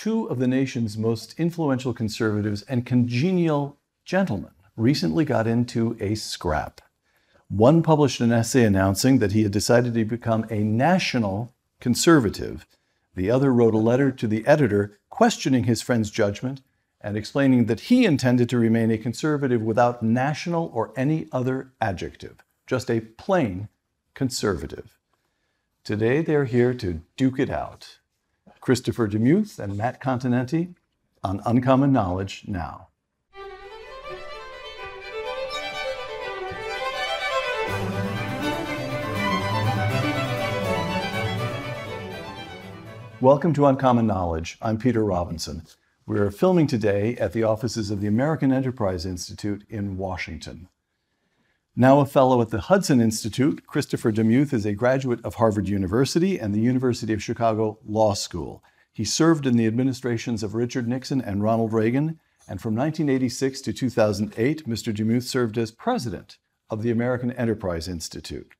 two of the nation's most influential conservatives and congenial gentlemen recently got into a scrap. One published an essay announcing that he had decided to become a national conservative. The other wrote a letter to the editor questioning his friend's judgment and explaining that he intended to remain a conservative without national or any other adjective, just a plain conservative. Today they're here to duke it out. Christopher DeMuth and Matt Continetti on Uncommon Knowledge now. Welcome to Uncommon Knowledge. I'm Peter Robinson. We're filming today at the offices of the American Enterprise Institute in Washington. Now a fellow at the Hudson Institute, Christopher DeMuth is a graduate of Harvard University and the University of Chicago Law School. He served in the administrations of Richard Nixon and Ronald Reagan, and from 1986 to 2008, Mr. DeMuth served as president of the American Enterprise Institute.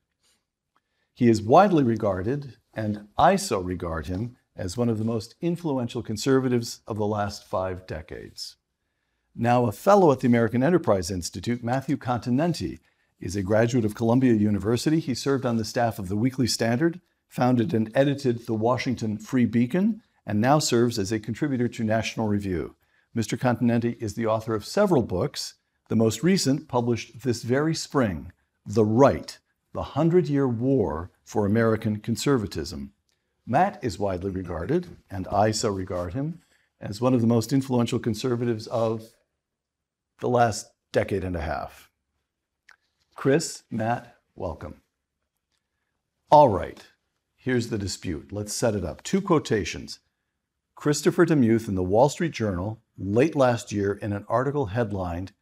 He is widely regarded, and I so regard him, as one of the most influential conservatives of the last five decades. Now a fellow at the American Enterprise Institute, Matthew Continetti is a graduate of Columbia University. He served on the staff of the Weekly Standard, founded and edited the Washington Free Beacon, and now serves as a contributor to National Review. Mr. Continetti is the author of several books, the most recent published this very spring, The Right, The Hundred Year War for American Conservatism. Matt is widely regarded, and I so regard him, as one of the most influential conservatives of the last decade and a half. Chris, Matt, welcome. All right, here's the dispute. Let's set it up. Two quotations. Christopher DeMuth in the Wall Street Journal late last year in an article headlined,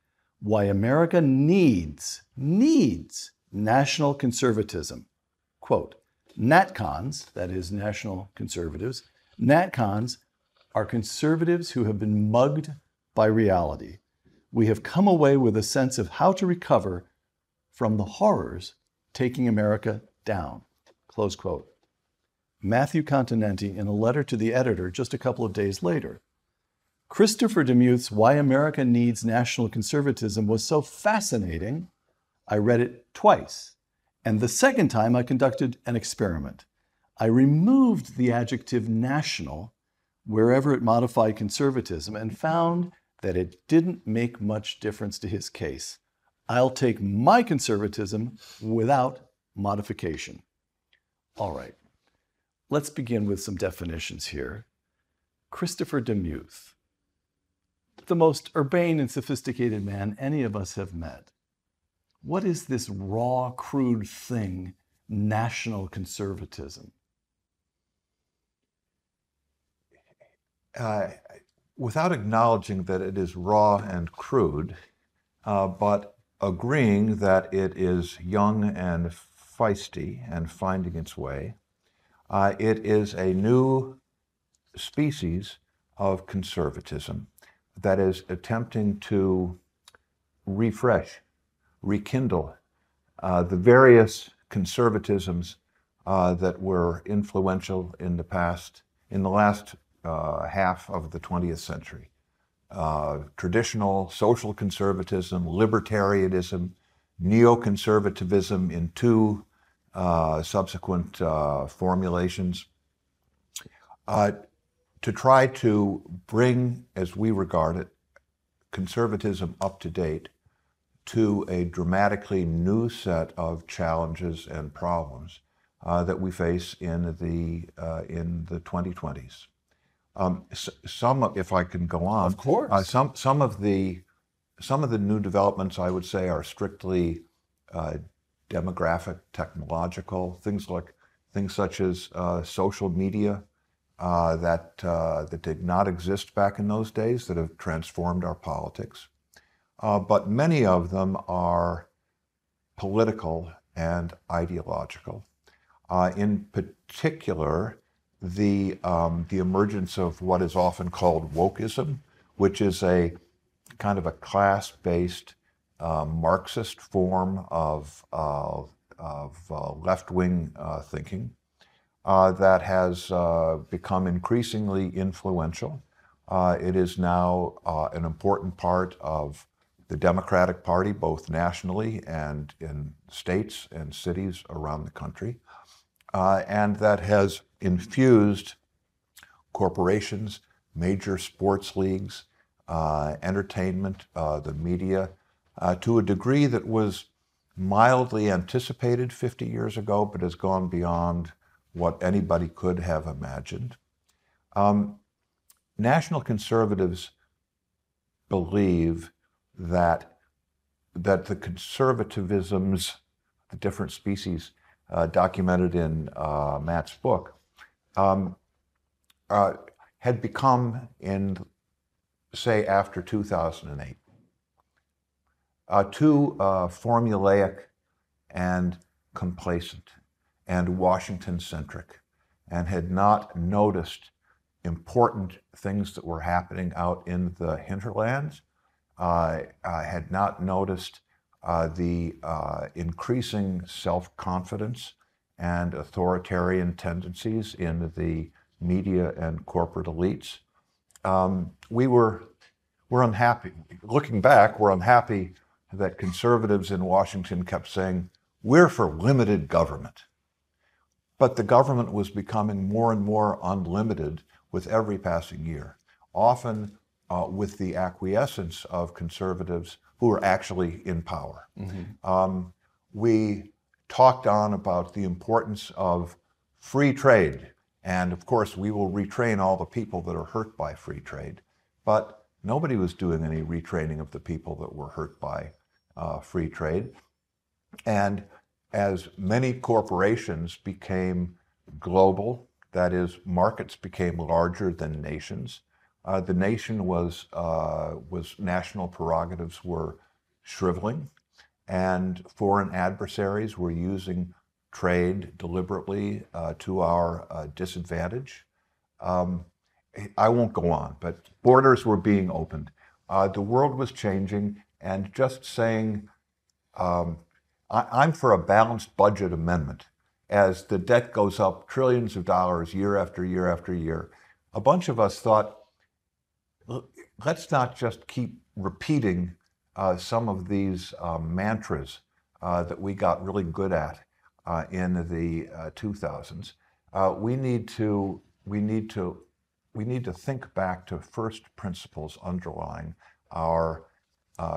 Why America Needs, Needs National Conservatism. Quote, NatCons, that is national conservatives, NatCons are conservatives who have been mugged by reality. We have come away with a sense of how to recover from the horrors taking America down. Close quote. Matthew Continetti in a letter to the editor just a couple of days later. Christopher DeMuth's Why America Needs National Conservatism was so fascinating, I read it twice and the second time, I conducted an experiment. I removed the adjective national wherever it modified conservatism and found that it didn't make much difference to his case. I'll take my conservatism without modification. All right, let's begin with some definitions here. Christopher DeMuth, the most urbane and sophisticated man any of us have met. What is this raw, crude thing, national conservatism? Uh, without acknowledging that it is raw and crude, uh, but agreeing that it is young and feisty and finding its way, uh, it is a new species of conservatism that is attempting to refresh rekindle uh, the various conservatisms uh, that were influential in the past, in the last uh, half of the 20th century. Uh, traditional social conservatism, libertarianism, neoconservatism in two uh, subsequent uh, formulations, to try to bring, as we regard it, conservatism up to date to a dramatically new set of challenges and problems uh, that we face in the uh, in the 2020s. Um, some, if I can go on, of course, uh, some some of the some of the new developments I would say are strictly uh, demographic, technological things like things such as uh, social media. Uh, that that did not exist back in those days that have transformed our politics uh, but many of them are political and ideological. Uh, in particular, the, um, the emergence of what is often called wokeism, which is a kind of a class based uh, Marxist form of, uh, of uh, left wing thinking that has become increasingly influential. Uh, it is now uh, an important part of the Democratic Party, both nationally and in states and cities around the country, uh, and that has infused corporations, major sports leagues, uh, entertainment, uh, the media, uh, to a degree that was mildly anticipated 50 years ago, but has gone beyond what anybody could have imagined. Um, national conservatives believe that that the conservatisms, the different species uh, documented in uh, Matt's book, um, uh, had become in, say, after 2008, uh, too uh, formulaic and complacent and Washington centric, and had not noticed important things that were happening out in the hinterlands. Uh, had not noticed uh, the uh, increasing self confidence and authoritarian tendencies in the media and corporate elites. Um, we were we're unhappy. Looking back, we're unhappy that conservatives in Washington kept saying, we're for limited government. But the government was becoming more and more unlimited with every passing year, often uh, with the acquiescence of conservatives who are actually in power. Mm-hmm. Um, we talked on about the importance of free trade. And of course, we will retrain all the people that are hurt by free trade. But nobody was doing any retraining of the people that were hurt by uh, free trade. And as many corporations became global, that is, markets became larger than nations, uh, the nation was, uh, was national prerogatives were shriveling, and foreign adversaries were using trade deliberately uh, to our uh, disadvantage. Um, I won't go on, but borders were being opened. Uh, the world was changing, and just saying, um, I, am for a balanced budget amendment as the debt goes up trillions of dollars year after year after year. A bunch of us thought let's not just keep repeating uh, some of these uh, mantras uh, that we got really good at uh, in the 2000s. Uh, uh, we need to we need to we need to think back to first principles underlying our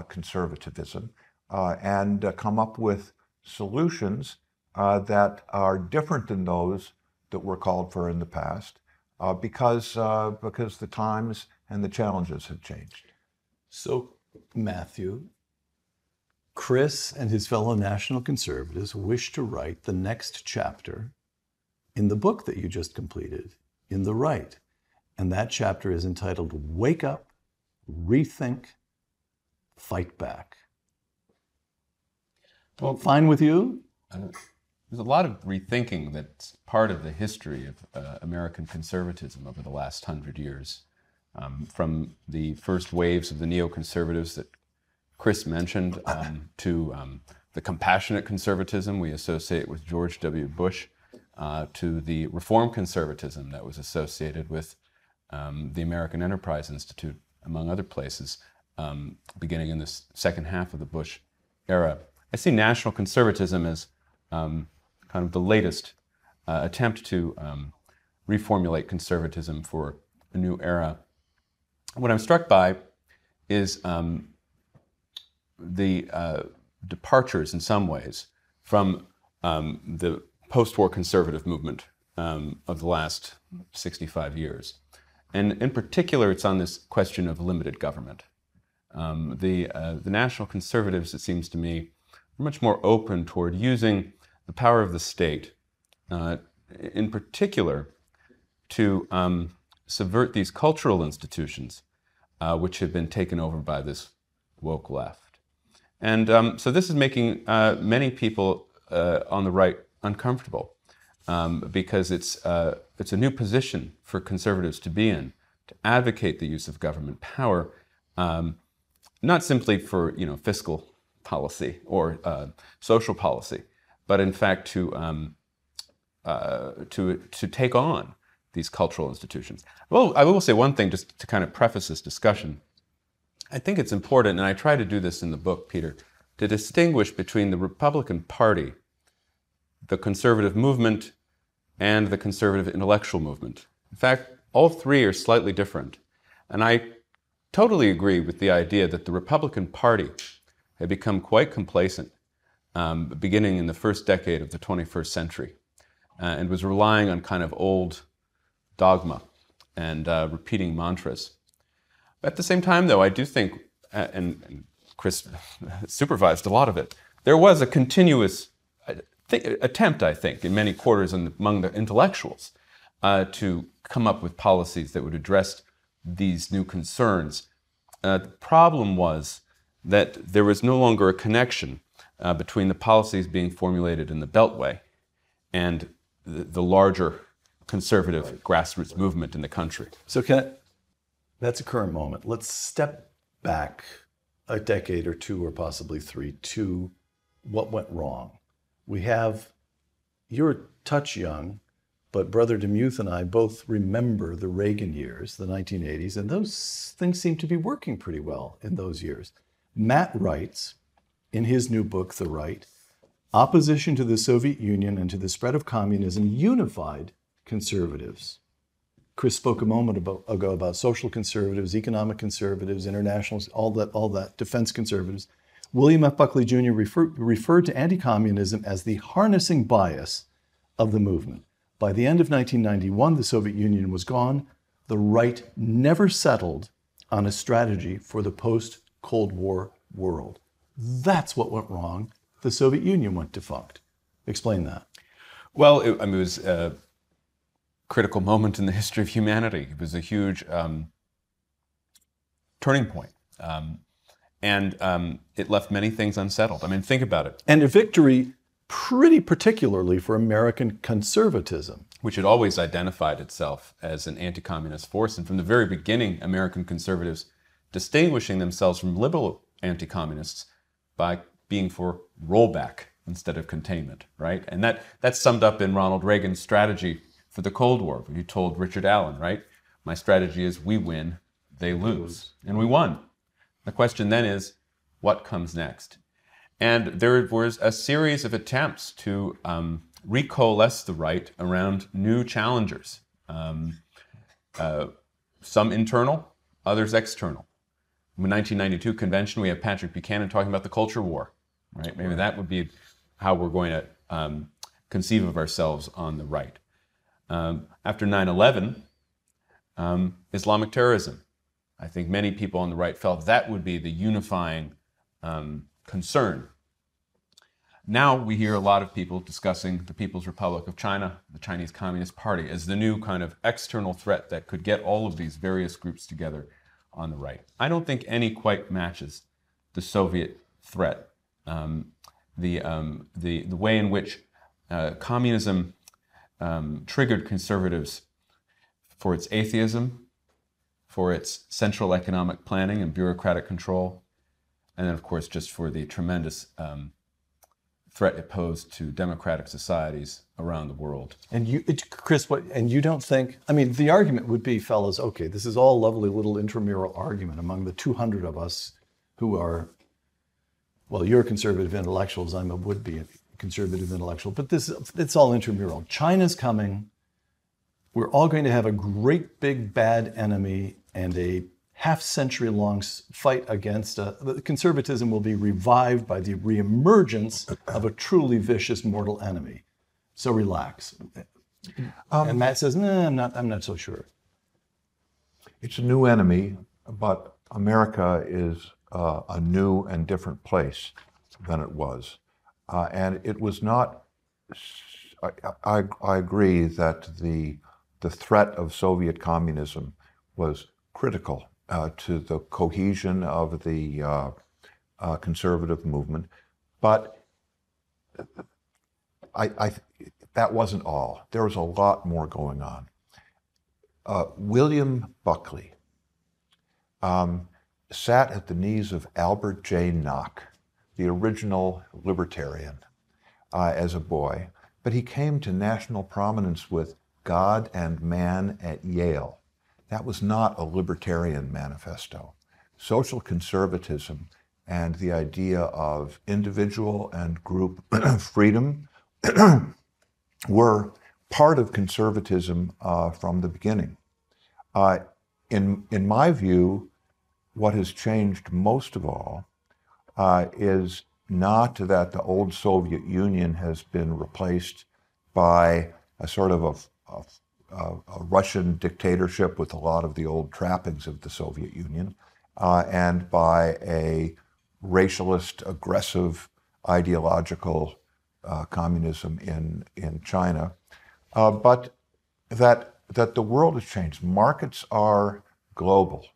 conservatism and come up with solutions that are different than those that were called for in the past, because because the times and the challenges have changed. So, Matthew, Chris and his fellow national conservatives wish to write the next chapter in the book that you just completed, In the Right. And that chapter is entitled Wake Up, Rethink, Fight Back. Well, fine with you? There's a lot of rethinking that's part of the history of uh, American conservatism over the last hundred years um, from the first waves of the neoconservatives that Chris mentioned um, to um, the compassionate conservatism we associate with George W. Bush, uh, to the reform conservatism that was associated with um, the American Enterprise Institute, among other places, um, beginning in the second half of the Bush era. I see national conservatism as um, kind of the latest uh, attempt to reformulate conservatism for a new era what I'm struck by is um, the uh, departures in some ways from um, the post war conservative movement um, of the last 65 years. And in particular, it's on this question of limited government. Um, the, uh, the national conservatives, it seems to me, are much more open toward using the power of the state, uh, in particular, to um, subvert these cultural institutions uh, which have been taken over by this woke left. And um, so this is making uh, many people uh, on the right uncomfortable um, because it's, uh, it's a new position for conservatives to be in, to advocate the use of government power, um, not simply for you know, fiscal policy or uh, social policy, but in fact to, um, uh, to, to take on these cultural institutions. Well, I will say one thing just to kind of preface this discussion. I think it's important, and I try to do this in the book, Peter, to distinguish between the Republican Party, the conservative movement, and the conservative intellectual movement. In fact, all three are slightly different. And I totally agree with the idea that the Republican Party had become quite complacent um, beginning in the first decade of the 21st century uh, and was relying on kind of old dogma and uh, repeating mantras. At the same time, though, I do think, uh, and, and, Chris supervised a lot of it, there was a continuous uh, th- attempt, I think, in many quarters and among the intellectuals uh, to come up with policies that would address these new concerns. Uh, the problem was that there was no longer a connection uh, between the policies being formulated in the Beltway and the, the larger conservative right. grassroots movement in the country. So, can I, that's a current moment. Let's step back a decade or two, or possibly three, to what went wrong. We have, you're a touch young, but Brother DeMuth and I both remember the Reagan years, the 1980s, and those things seem to be working pretty well in those years. Matt writes in his new book, The Right, opposition to the Soviet Union and to the spread of communism unified conservatives. Chris spoke a moment ago about social conservatives, economic conservatives, internationals, all that, all that, defense conservatives. William F. Buckley Jr. Refer, referred to anti communism as the harnessing bias of the movement. By the end of 1991, the Soviet Union was gone. The right never settled on a strategy for the post Cold War world. That's what went wrong. The Soviet Union went defunct. Explain that. Well, it, I mean, it was a critical moment in the history of humanity. It was a huge um, turning point. Um, and um, it left many things unsettled. I mean, think about it. And a victory pretty particularly for American conservatism. Which had always identified itself as an anti communist force. And from the very beginning, American conservatives distinguishing themselves from liberal anti communists by being for rollback instead of containment, right? And that, that's summed up in Ronald Reagan's strategy for the Cold War, You told Richard Allen, right? My strategy is we win, they lose. And we won. The question then is, what comes next? And there was a series of attempts to um, recoalesce the right around new challengers, um, uh, some internal, others external. In the 1992 convention, we have Patrick Buchanan talking about the culture war, right? Maybe that would be how we're going to um, conceive of ourselves on the right. Um, after 9 11, um, Islamic terrorism. I think many people on the right felt that would be the unifying um, concern now we hear a lot of people discussing the People's Republic of China, the Chinese Communist Party, as the new kind of external threat that could get all of these various groups together on the right. I don't think any quite matches the Soviet threat. Um, the, um, the, the way in which uh, communism um, triggered conservatives for its atheism, for its central economic planning and bureaucratic control, and then, of course, just for the tremendous um, threat it posed to democratic societies around the world. And you, Chris, what? And you don't think? I mean, the argument would be, fellas, okay, this is all lovely little intramural argument among the 200 of us who are, well, you're conservative intellectuals. I'm a would-be conservative intellectual, but this it's all intramural. China's coming. We're all going to have a great big bad enemy and a half century long fight against uh, conservatism will be revived by the reemergence of a truly vicious mortal enemy. So relax. Um, and Matt says, "No, I'm not. I'm not so sure." It's a new enemy, but America is uh, a new and different place than it was, uh, and it was not. I, I, I agree that the the threat of Soviet communism was critical uh, to the cohesion of the uh, uh, conservative movement. But I, I, that wasn't all. There was a lot more going on. Uh, William Buckley um, sat at the knees of Albert J. Nock, the original libertarian, uh, as a boy, but he came to national prominence with God and Man at Yale. That was not a libertarian manifesto. Social conservatism and the idea of individual and group freedom were part of conservatism uh, from the beginning. Uh, in, in my view, what has changed most of all uh, is not that the old Soviet Union has been replaced by a sort of a, a, a Russian dictatorship with a lot of the old trappings of the Soviet Union, uh, and by a racialist, aggressive, ideological uh, communism in, in China, uh, but that, that the world has changed. Markets are global,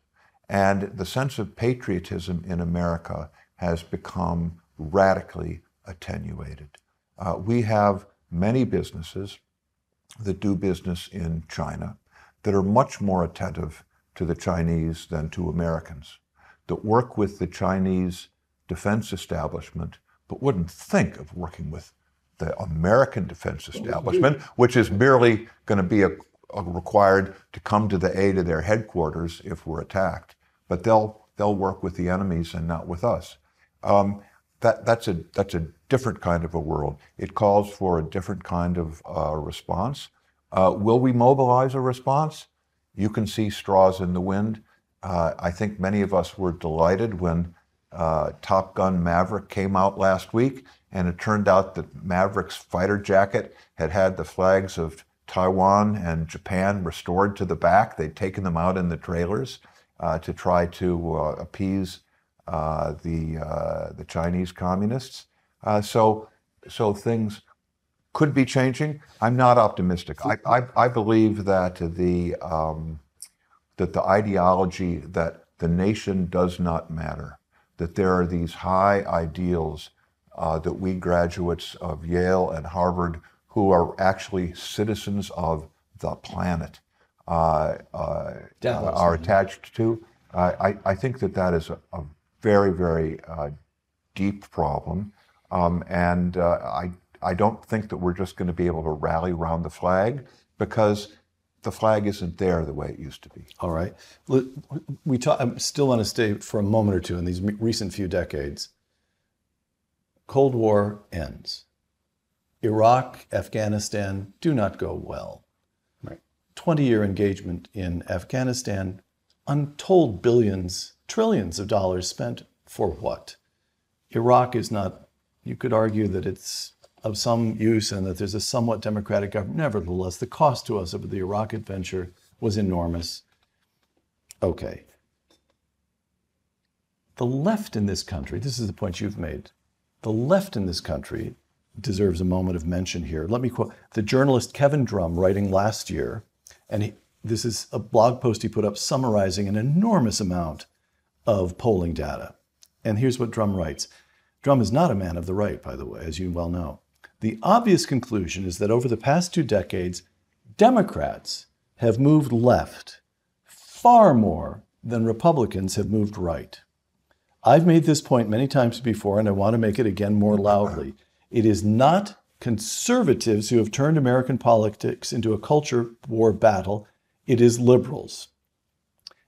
and the sense of patriotism in America has become radically attenuated. Uh, we have many businesses that do business in China that are much more attentive to the Chinese than to Americans, that work with the Chinese defense establishment, but wouldn't think of working with the American defense establishment, which is merely going to be a, a required to come to the aid of their headquarters if we're attacked. But they'll they'll work with the enemies and not with us. Um, that that's a that's a different kind of a world. It calls for a different kind of uh, response. Uh, will we mobilize a response? You can see straws in the wind. Uh, I think many of us were delighted when uh, Top Gun Maverick came out last week, and it turned out that Maverick's fighter jacket had had the flags of Taiwan and Japan restored to the back. They'd taken them out in the trailers uh, to try to uh, appease the uh, the Chinese communists. Uh, so so things could be changing. I'm not optimistic. I, I, I believe that the um, that the ideology that the nation does not matter that there are these high ideals uh, that we graduates of Yale and Harvard who are actually citizens of the planet uh, uh, are attached to. I, I, think that that is a, a very, very uh, deep problem. Um, and uh, I, I don't think that we're just going to be able to rally around the flag because the flag isn't there the way it used to be. All right. We talk, I still want to stay for a moment or two in these recent few decades. Cold War ends. Iraq, Afghanistan do not go well. Right. 20 year engagement in Afghanistan, untold billions, trillions of dollars spent for what? Iraq is not, you could argue that it's of some use and that there's a somewhat democratic government. Nevertheless, the cost to us of the Iraq adventure was enormous. Okay. The left in this country, this is the point you've made, the left in this country deserves a moment of mention here. Let me quote the journalist Kevin Drum writing last year, and he, this is a blog post he put up summarizing an enormous amount of polling data. And here's what Drum writes Drum is not a man of the right, by the way, as you well know. The obvious conclusion is that over the past two decades, Democrats have moved left far more than Republicans have moved right. I've made this point many times before, and I want to make it again more loudly. It is not conservatives who have turned American politics into a culture war battle, it is liberals.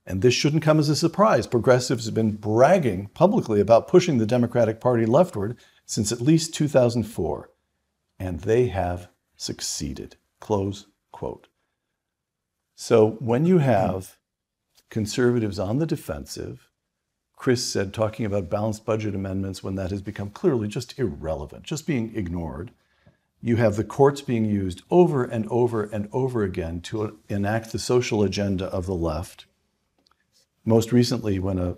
And this shouldn't come as a surprise. Progressives have been bragging publicly about pushing the Democratic Party leftward since at least 2004 and they have succeeded. Close quote. So when you have conservatives on the defensive, Chris said, talking about balanced budget amendments when that has become clearly just irrelevant, just being ignored. You have the courts being used over and over and over again to enact the social agenda of the left. Most recently, when a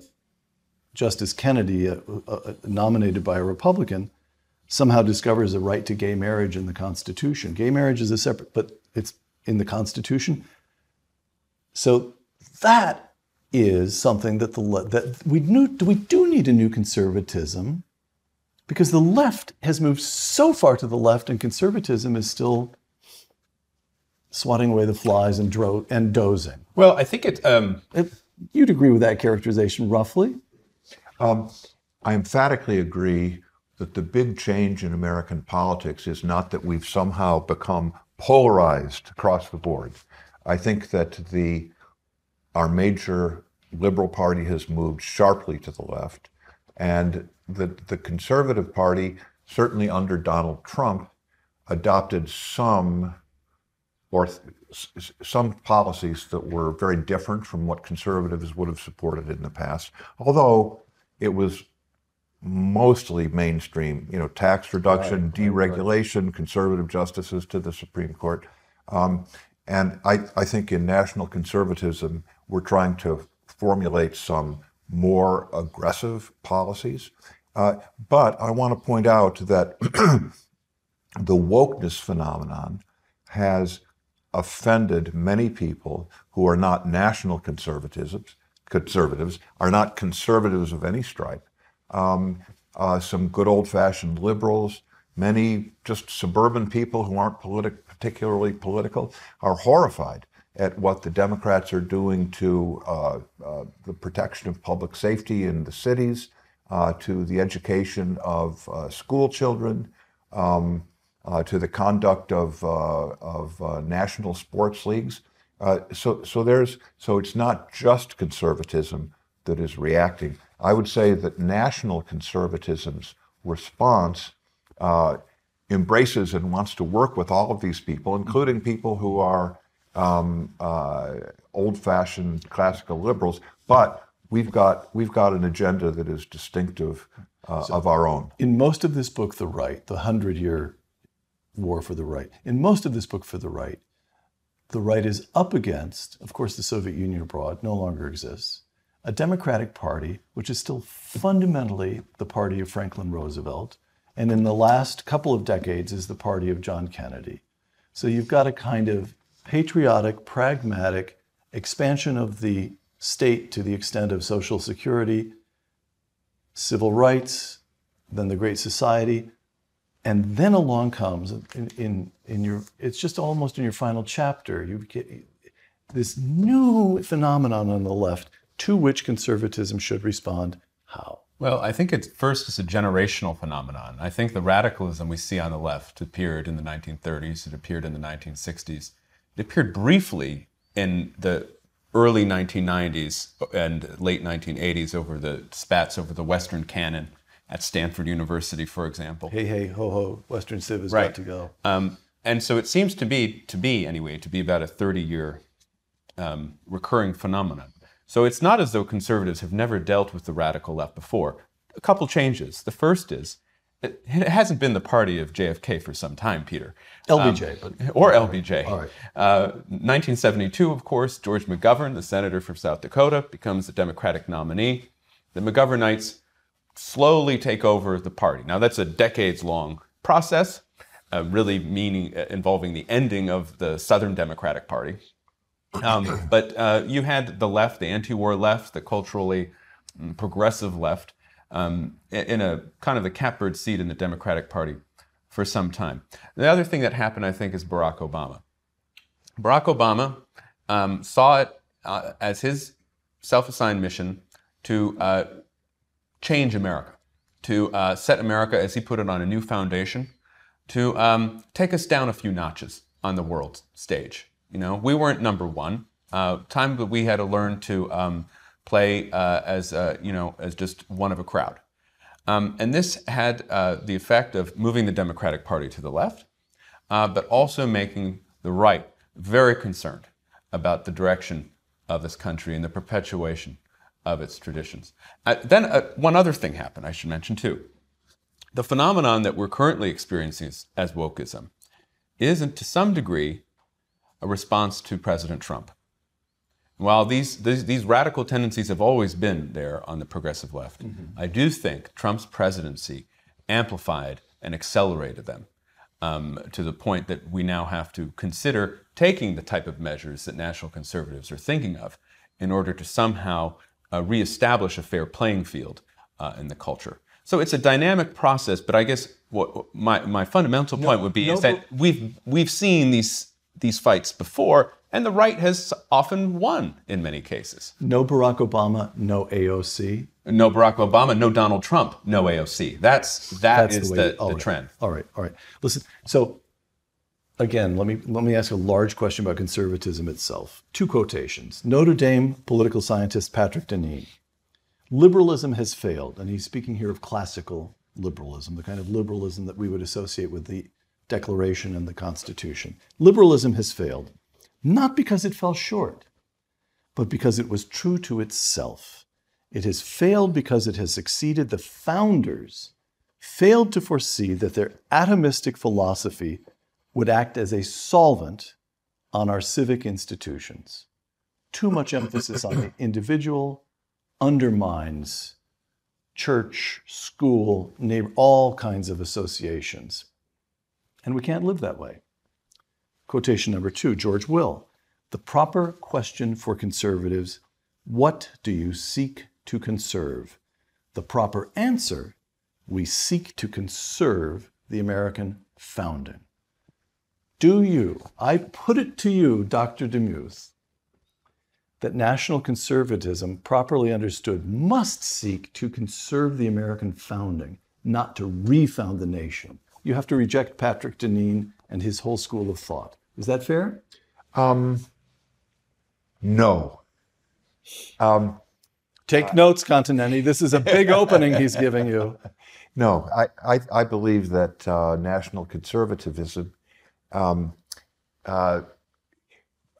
Justice Kennedy, uh, uh, nominated by a Republican, somehow discovers a right to gay marriage in the Constitution. Gay marriage is a separate, but it's in the Constitution. So that is something that the that we knew, we do need a new conservatism because the left has moved so far to the left and conservatism is still swatting away the flies and, dro- and dozing. Well, I think it, um... it, You'd agree with that characterization roughly? Um, I emphatically agree that the big change in American politics is not that we've somehow become polarized across the board. I think that the our major liberal party has moved sharply to the left, and the the conservative party, certainly under Donald Trump, adopted some or some policies that were very different from what conservatives would have supported in the past. Although it was mostly mainstream, you know, tax reduction, right, deregulation, right. conservative justices to the Supreme Court. Um, and I, I think in national conservatism, we're trying to formulate some more aggressive policies. Uh, but I want to point out that the wokeness phenomenon has offended many people who are not national conservatives, conservatives are not conservatives of any stripe, um, uh, some good old fashioned liberals, many just suburban people who aren't politi- particularly political are horrified at what the Democrats are doing to uh, uh, the protection of public safety in the cities, uh, to the education of uh, school children, um, uh, to the conduct of, of national sports leagues. so, so there's so it's not just conservatism that is reacting. I would say that national conservatism's response uh, embraces and wants to work with all of these people, including people who are um, uh, old-fashioned classical liberals. But we've got we've got an agenda that is distinctive uh, so of our own. In most of this book, The Right, the hundred-year war for the right. In most of this book, For the Right, the right is up against, of course, the Soviet Union abroad no longer exists a Democratic Party, which is still fundamentally the party of Franklin Roosevelt, and in the last couple of decades is the party of John Kennedy. So you've got a kind of patriotic, pragmatic expansion of the state to the extent of Social Security, civil rights, then the Great Society, and then along comes in, in, in your it's just almost in your final chapter you get this new phenomenon on the left to which conservatism should respond. How? Well, I think it's first it's a generational phenomenon. I think the radicalism we see on the left appeared in the 1930s, it appeared in the 1960s. It appeared briefly in the early 1990s and late 1980s over the spats over the Western canon at Stanford University, for example. Hey, hey, ho, ho, Western Civ is right. got to go. Um, and so it seems to be, to be anyway, to be about a 30 year um, recurring phenomenon. So it's not as though conservatives have never dealt with the radical left before. A couple changes. The first is it hasn't been the party of JFK for some time, Peter. LBJ. Um, or LBJ. All right. Uh, 1972, of course, George McGovern, the senator from South Dakota, becomes the Democratic nominee. The McGovernites slowly take over the party. Now, that's a decades long process, uh, really meaning uh, involving the ending of the Southern Democratic Party. Um, but uh, you had the left, the anti-war left, the culturally mm, progressive left, um, in a kind of the catbird seat in the Democratic Party for some time. The other thing that happened, I think, is Barack Obama. Barack Obama um, saw it uh, as his self-assigned mission to uh, change America, to uh, set America, as he put it, on a new foundation, to um, take us down a few notches on the world stage. You know, we weren't number one. Uh, time that we had to learn to um, play uh, as uh, you know as just one of a crowd, um, and this had uh, the effect of moving the Democratic Party to the left, uh, but also making the right very concerned about the direction of this country and the perpetuation of its traditions. Uh, then one other thing happened. I should mention too. The phenomenon that we're currently experiencing as, as wokeism isn't to some degree, a response to President Trump. While these, these, these, radical tendencies have always been there on the progressive left, mm-hmm. I do think Trump's presidency amplified and accelerated them um, to the point that we now have to consider taking the type of measures that national conservatives are thinking of in order to somehow uh, reestablish a fair playing field uh, in the culture. So it's a dynamic process, but I guess what my, my fundamental point no, would be no, is that we've, we've seen these these fights before, and the right has often won in many cases. No Barack Obama, no AOC. No Barack Obama, no Donald Trump, no AOC. That's that That's is the, the, the, right. trend. All right, all right. Listen, so again, let me let me ask a large question about conservatism itself. Two quotations. Notre Dame political scientist Patrick Deneen. Liberalism has failed, and he's speaking here of classical liberalism, the kind of liberalism that we would associate with the Declaration and the Constitution. Liberalism has failed, not because it fell short, but because it was true to itself. It has failed because it has succeeded. The founders failed to foresee that their atomistic philosophy would act as a solvent on our civic institutions. Too much emphasis on the individual undermines church, school, neighbor, all kinds of associations. And we can't live that way. Quotation number two George Will. The proper question for conservatives what do you seek to conserve? The proper answer we seek to conserve the American founding. Do you, I put it to you, Dr. DeMuth, that national conservatism, properly understood, must seek to conserve the American founding, not to refound the nation. You have to reject Patrick Deneen and his whole school of thought. Is that fair? Um, no. Um, Take notes, Continetti. This is a big opening he's giving you. No, I, I, I believe that uh, national conservatism, um, uh,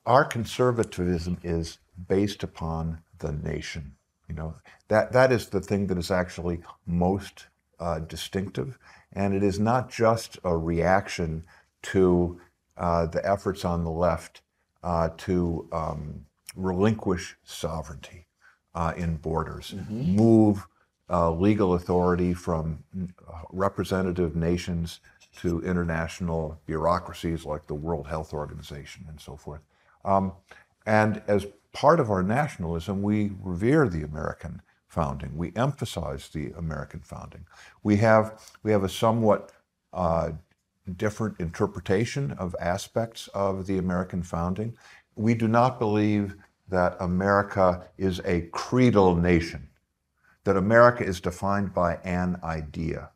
our conservatism is based upon the nation. You know that that is the thing that is actually most uh, distinctive, and it is not just a reaction to uh, the efforts on the left uh, to um, relinquish sovereignty uh, in borders, mm-hmm. move uh, legal authority from uh, representative nations to international bureaucracies like the World Health Organization and so forth. Um, and as part of our nationalism, we revere the American founding. We emphasize the American founding. We have, we have a somewhat uh, different interpretation of aspects of the American founding. We do not believe that America is a creedal nation that America is defined by an idea.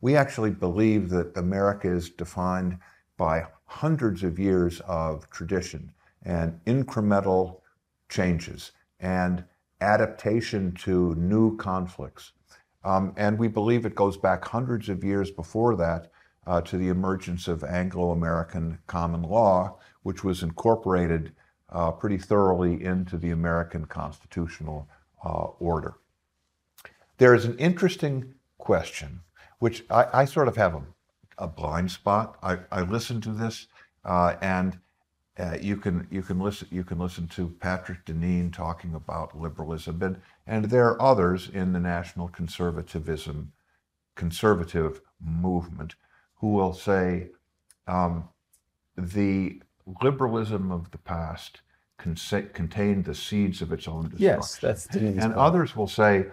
We actually believe that America is defined by hundreds of years of tradition and incremental changes and adaptation to new conflicts. Um, and we believe it goes back hundreds of years before that uh, to the emergence of Anglo American common law, which was incorporated uh, pretty thoroughly into the American constitutional uh, order. There is an interesting question, which I, I sort of have a, a blind spot. I, I listen to this, uh, and uh, you can you can listen you can listen to Patrick Deneen talking about liberalism, and and there are others in the national conservatism conservative movement who will say um, the liberalism of the past contained the seeds of its own destruction. Yes, that's Deneen's and point. others will say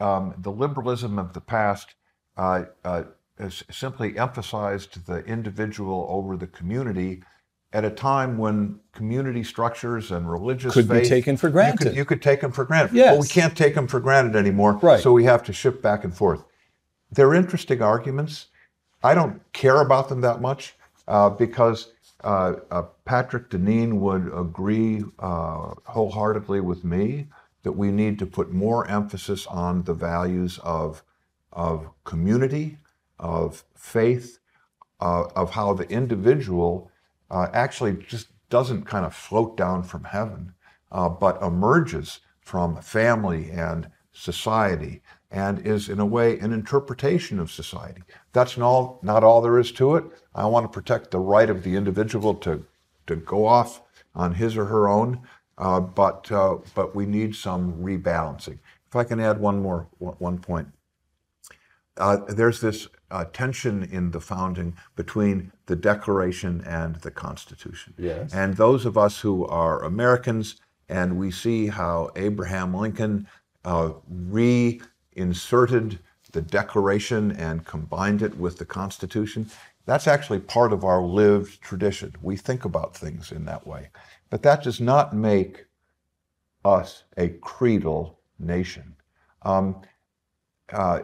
um, the liberalism of the past uh, uh, simply emphasized the individual over the community at a time when community structures and religious could faith, be taken for granted. You could, you could take them for granted. Yes. Well, we can't take them for granted anymore, right. so we have to shift back and forth. They're interesting arguments. I don't care about them that much uh, because uh, uh, Patrick Deneen would agree uh, wholeheartedly with me that we need to put more emphasis on the values of, of community, of faith, uh, of how the individual uh, actually just doesn't kind of float down from heaven, uh, but emerges from family and society and is in a way an interpretation of society. That's not all, not all there is to it. I want to protect the right of the individual to, to go off on his or her own uh, but uh, but we need some rebalancing. If I can add one more one point, uh, there's this uh, tension in the founding between the Declaration and the Constitution. Yes. And those of us who are Americans and we see how Abraham Lincoln uh, reinserted the Declaration and combined it with the Constitution. That's actually part of our lived tradition. We think about things in that way. But that does not make us a creedal nation. Um, uh,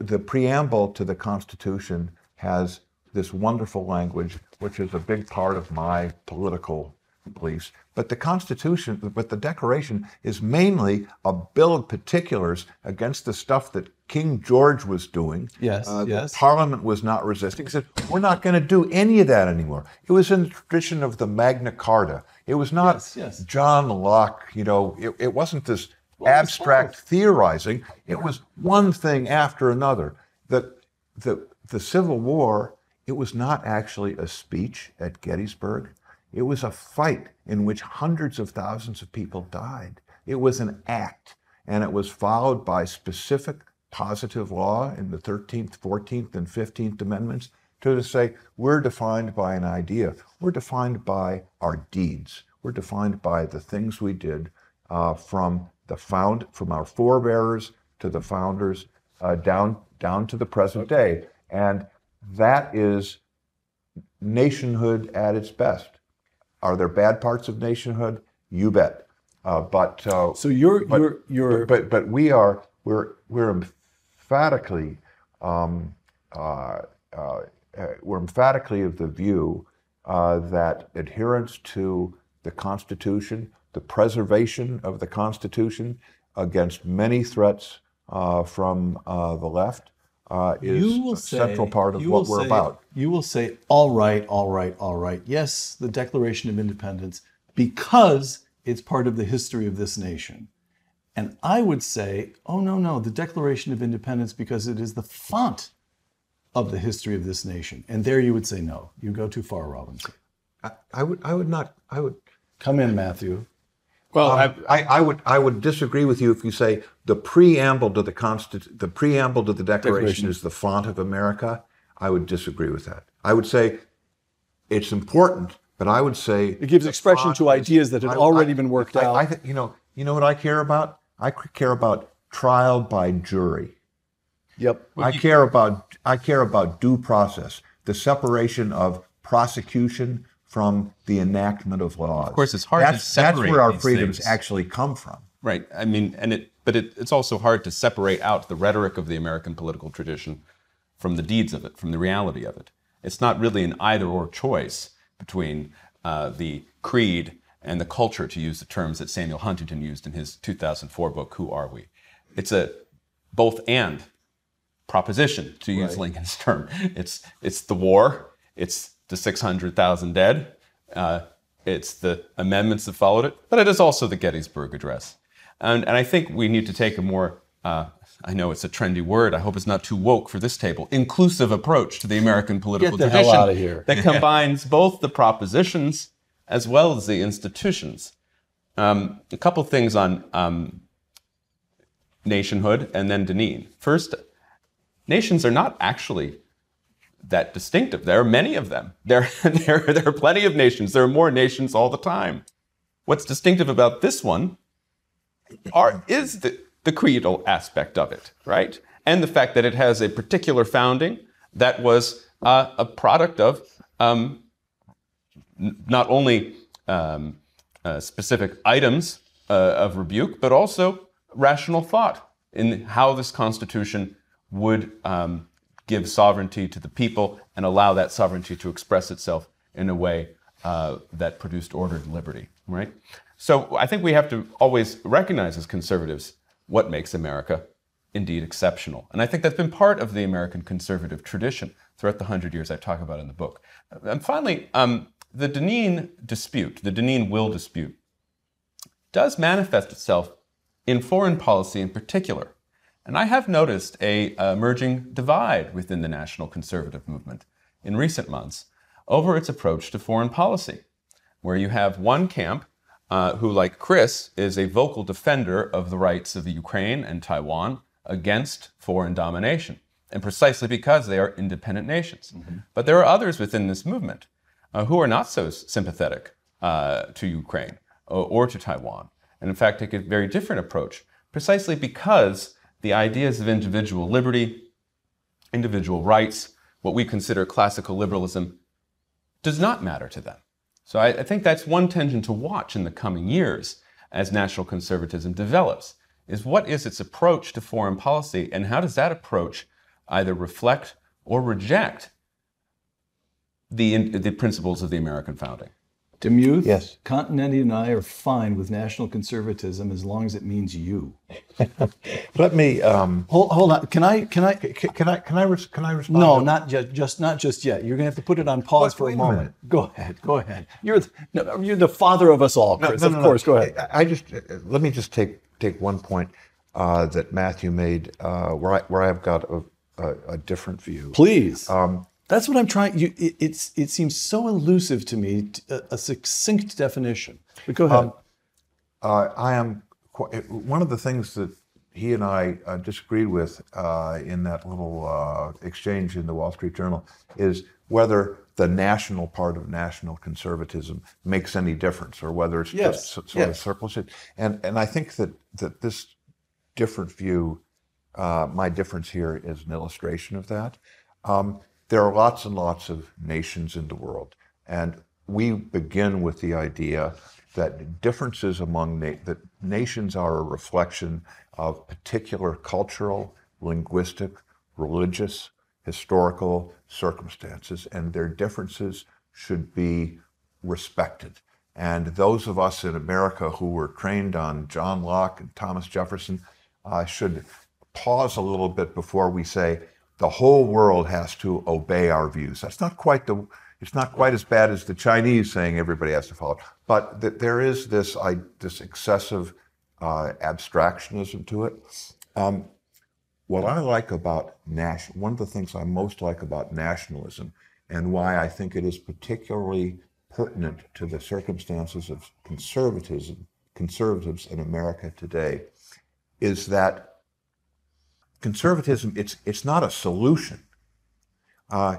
the preamble to the Constitution has this wonderful language which is a big part of my political beliefs. But the Constitution, but the Declaration is mainly a bill of particulars against the stuff that King George was doing. Yes, uh, yes. Parliament was not resisting. He said, we're not going to do any of that anymore. It was in the tradition of the Magna Carta. It was not Yes, yes. John Locke, you know, it, it wasn't this abstract theorizing. It was one thing after another. The, the, the Civil War, it was not actually a speech at Gettysburg. It was a fight in which hundreds of thousands of people died. It was an act, and it was followed by specific positive law in the 13th, 14th, and 15th Amendments to say we're defined by an idea. We're defined by our deeds. We're defined by the things we did uh, from the found from our forebears to the founders uh, down down to the present day, and that is nationhood at its best. Are there bad parts of nationhood? You bet. Uh, but uh, So you're but, you're you're but but we are we're we're emphatically um, uh, uh, uh, we're emphatically of the view uh, that adherence to the Constitution, the preservation of the Constitution against many threats uh, from uh, the left, uh, is you will a say, central part of what we're say- about. You will say, all right, all right, all right. Yes, the Declaration of Independence, because it's part of the history of this nation. And I would say, oh, no, no, the Declaration of Independence, because it is the font of the history of this nation. And there you would say, no, you go too far, Robinson. I, I would I would not I would Come in, Matthew. Well, Um, I, I would I would disagree with you if you say the preamble to the Constitu- the preamble to the Declaration, Declaration. is the font of America. I would disagree with that. I would say it's important, but I would say It gives expression to ideas that had I- already I- been worked I, out. I think you know you know what I care about. I care about trial by jury. Yep. I care about I care about due process, the separation of prosecution from the enactment of laws. Of course, it's hard to that's, That's where our freedoms things. actually come from. Right. I mean, and it, but it, it's also hard to separate out the rhetoric of the American political tradition from the deeds of it, from the reality of it. It's not really an either or choice between uh, the creed and the culture, to use the terms that Samuel Huntington used in his 2004 book, Who Are We? It's a both and proposition, to use Lincoln's term. It's, it's the war, it's the 600,000 dead, uh, it's the amendments that followed it, but it is also the Gettysburg Address. And, and I think we need to take a more, uh, I know it's a trendy word, I hope it's not too woke for this table, inclusive approach to the American political Get the hell tradition outta here. that combines both the propositions as well as the institutions. Um, a couple things on um, nationhood and then Deneen. First, nations are not actually that distinctive. There are many of them. There, there, there are plenty of nations. There are more nations all the time. What's distinctive about this one are, is the, the creedal aspect of it, right? And the fact that it has a particular founding that was uh, a product of um, n- not only um, uh, specific items uh, of rebuke, but also rational thought in how this Constitution would um, give sovereignty to the people and allow that sovereignty to express itself in a way uh, that produced ordered liberty, right? So I think we have to always recognize as conservatives what makes America indeed exceptional. And I think that's been part of the American conservative tradition throughout the hundred years I talk about in the book. And finally, um, the Deneen dispute, the Deneen will dispute, does manifest itself in foreign policy in particular. And I have noticed a uh, emerging divide within the national conservative movement in recent months over its approach to foreign policy, where you have one camp uh, who, like Chris, is a vocal defender of the rights of the Ukraine and Taiwan against foreign domination, and precisely because they are independent nations. But there are others within this movement uh, who are not so sympathetic uh, to Ukraine or, or to Taiwan, and in fact take a very different approach, precisely because the ideas of individual liberty, individual rights, what we consider classical liberalism, does not matter to them. So I, I think that's one tension to watch in the coming years as national conservatism develops, is what is its approach to foreign policy and how does that approach either reflect or reject the, the principles of the American founding. DeMuth, Yes. Continetti and I are fine with national conservatism as long as it means you. Let me. Um, Hold, hold on. Can I? Can I? c- can I? Can I? Res- can I respond? No, to- not just, just not just yet. You're gonna have to put it on pause Wait- for a a moment. minute. Go ahead. Go ahead. You're the, no, you're the father of us all, No, Chris. no, of no, no. course. Go ahead. I I just uh, let me just take take one point uh, that Matthew made uh, where I where I've got a, a, a different view. Please. Um, That's what I'm trying. You, it, it's it seems so elusive to me—a succinct definition. But go ahead. Uh, I am qu- one of the things that he and I uh, disagreed with uh, in that little uh, exchange in the Wall Street Journal is whether the national part of national conservatism makes any difference, or whether it's Yes, just so- sort of yes. surplusage. And and I think that that this different view, uh, my difference here is an illustration of that. Um, there are lots and lots of nations in the world, and we begin with the idea that differences among na- that nations are a reflection of particular cultural, linguistic, religious, historical circumstances, and their differences should be respected. And those of us in America who were trained on John Locke and Thomas Jefferson uh, should pause a little bit before we say the whole world has to obey our views. That's not quite the. It's not quite as bad as the Chinese saying everybody has to follow, but th- there is this I, this excessive uh, abstractionism to it. Um, what I like about national, one of the things I most like about nationalism, and why I think it is particularly pertinent to the circumstances of conservatism, conservatives in America today, is that conservatism it's it's not a solution. Uh,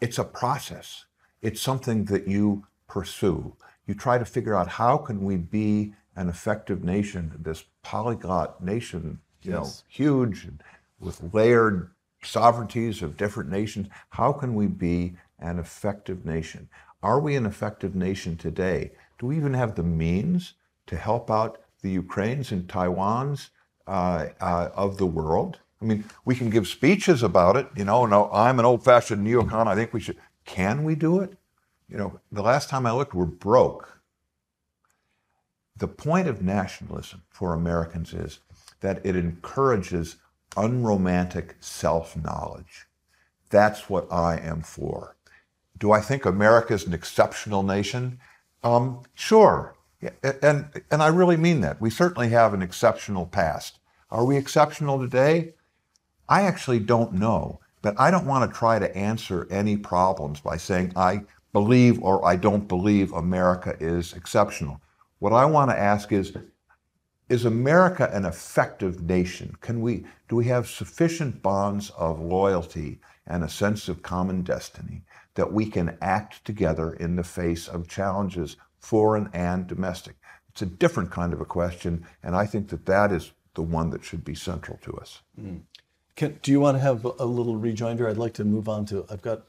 it's a process. It's something that you pursue. You try to figure out how can we be an effective nation, this polyglot nation, you know, huge and with layered sovereignties of different nations. How can we be an effective nation? Are we an effective nation today? Do we even have the means to help out the Ukraines and Taiwans uh, uh, of the world? I mean, we can give speeches about it. You know, no, I'm an old-fashioned neocon. I think we should. Can we do it? You know, the last time I looked, we're broke. The point of nationalism for Americans is that it encourages unromantic self knowledge. That's what I am for. Do I think America is an exceptional nation? Um, sure. And, and I really mean that. We certainly have an exceptional past. Are we exceptional today? I actually don't know, but I don't want to try to answer any problems by saying I believe or I don't believe America is exceptional. What I want to ask is is America an effective nation? Can we do we have sufficient bonds of loyalty and a sense of common destiny that we can act together in the face of challenges foreign and domestic? It's a different kind of a question, and I think that that is the one that should be central to us. Hmm. Can, do you want to have a little rejoinder? I'd like to move on to. I've got,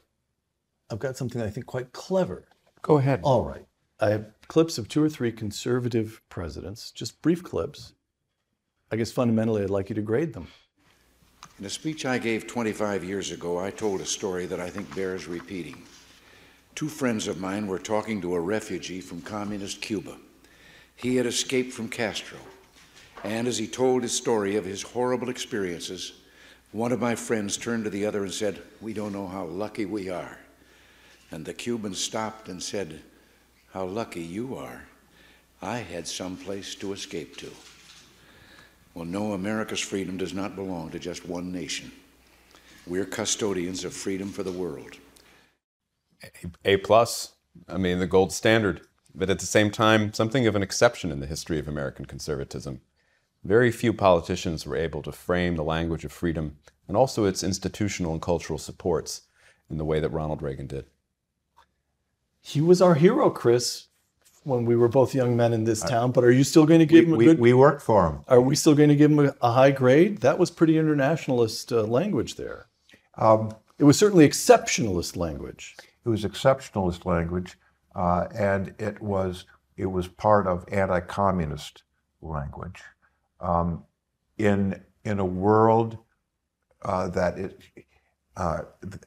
I've got something I think quite clever. Go ahead. All right. I have clips of two or three conservative presidents, just brief clips. I guess fundamentally, I'd like you to grade them. In a speech I gave 25 years ago, I told a story that I think bears repeating. Two friends of mine were talking to a refugee from communist Cuba. He had escaped from Castro, and as he told his story of his horrible experiences, one of my friends turned to the other and said, We don't know how lucky we are. And the Cuban stopped and said, How lucky you are. I had some place to escape to. Well, no, America's freedom does not belong to just one nation. We're custodians of freedom for the world. A plus. I mean, the gold standard. But at the same time, something of an exception in the history of American conservatism. Very few politicians were able to frame the language of freedom and also its institutional and cultural supports in the way that Ronald Reagan did. He was our hero, Chris, when we were both young men in this town. But are you still going to give him a We, good? we worked for him. are we still going to give him a, a high grade? That was pretty internationalist uh, language there. Um, It was certainly exceptionalist language. It was exceptionalist language, uh, and it was it was part of anti-communist language. Um, in in a world uh, that it uh, th-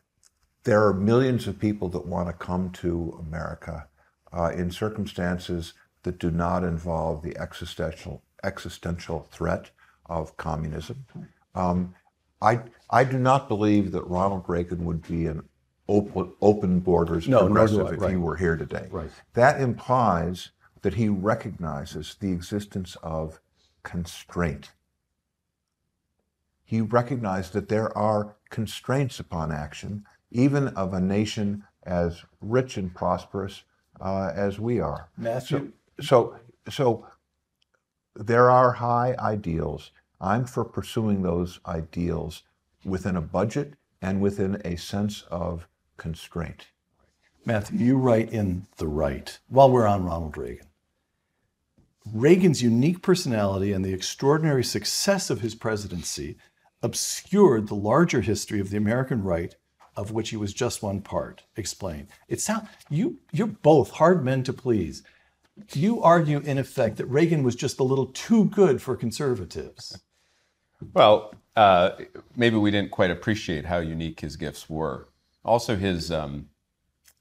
there are millions of people that want to come to America uh, in circumstances that do not involve the existential existential threat of communism. Um, I I do not believe that Ronald Reagan would be an open, open borders No, progressive if he were here today. Right. That implies that he recognizes the existence of constraint. He recognized that there are constraints upon action, even of a nation as rich and prosperous uh, as we are. Matthew, So, so there are high ideals. I'm for pursuing those ideals within a budget and within a sense of constraint. Matthew, you write in The Right, while we're on Ronald Reagan. Reagan's unique personality and the extraordinary success of his presidency obscured the larger history of the American right, of which he was just one part. Explain. It sounds you you're both hard men to please. You argue, in effect, that Reagan was just a little too good for conservatives. Well, uh, maybe we didn't quite appreciate how unique his gifts were. Also, his um,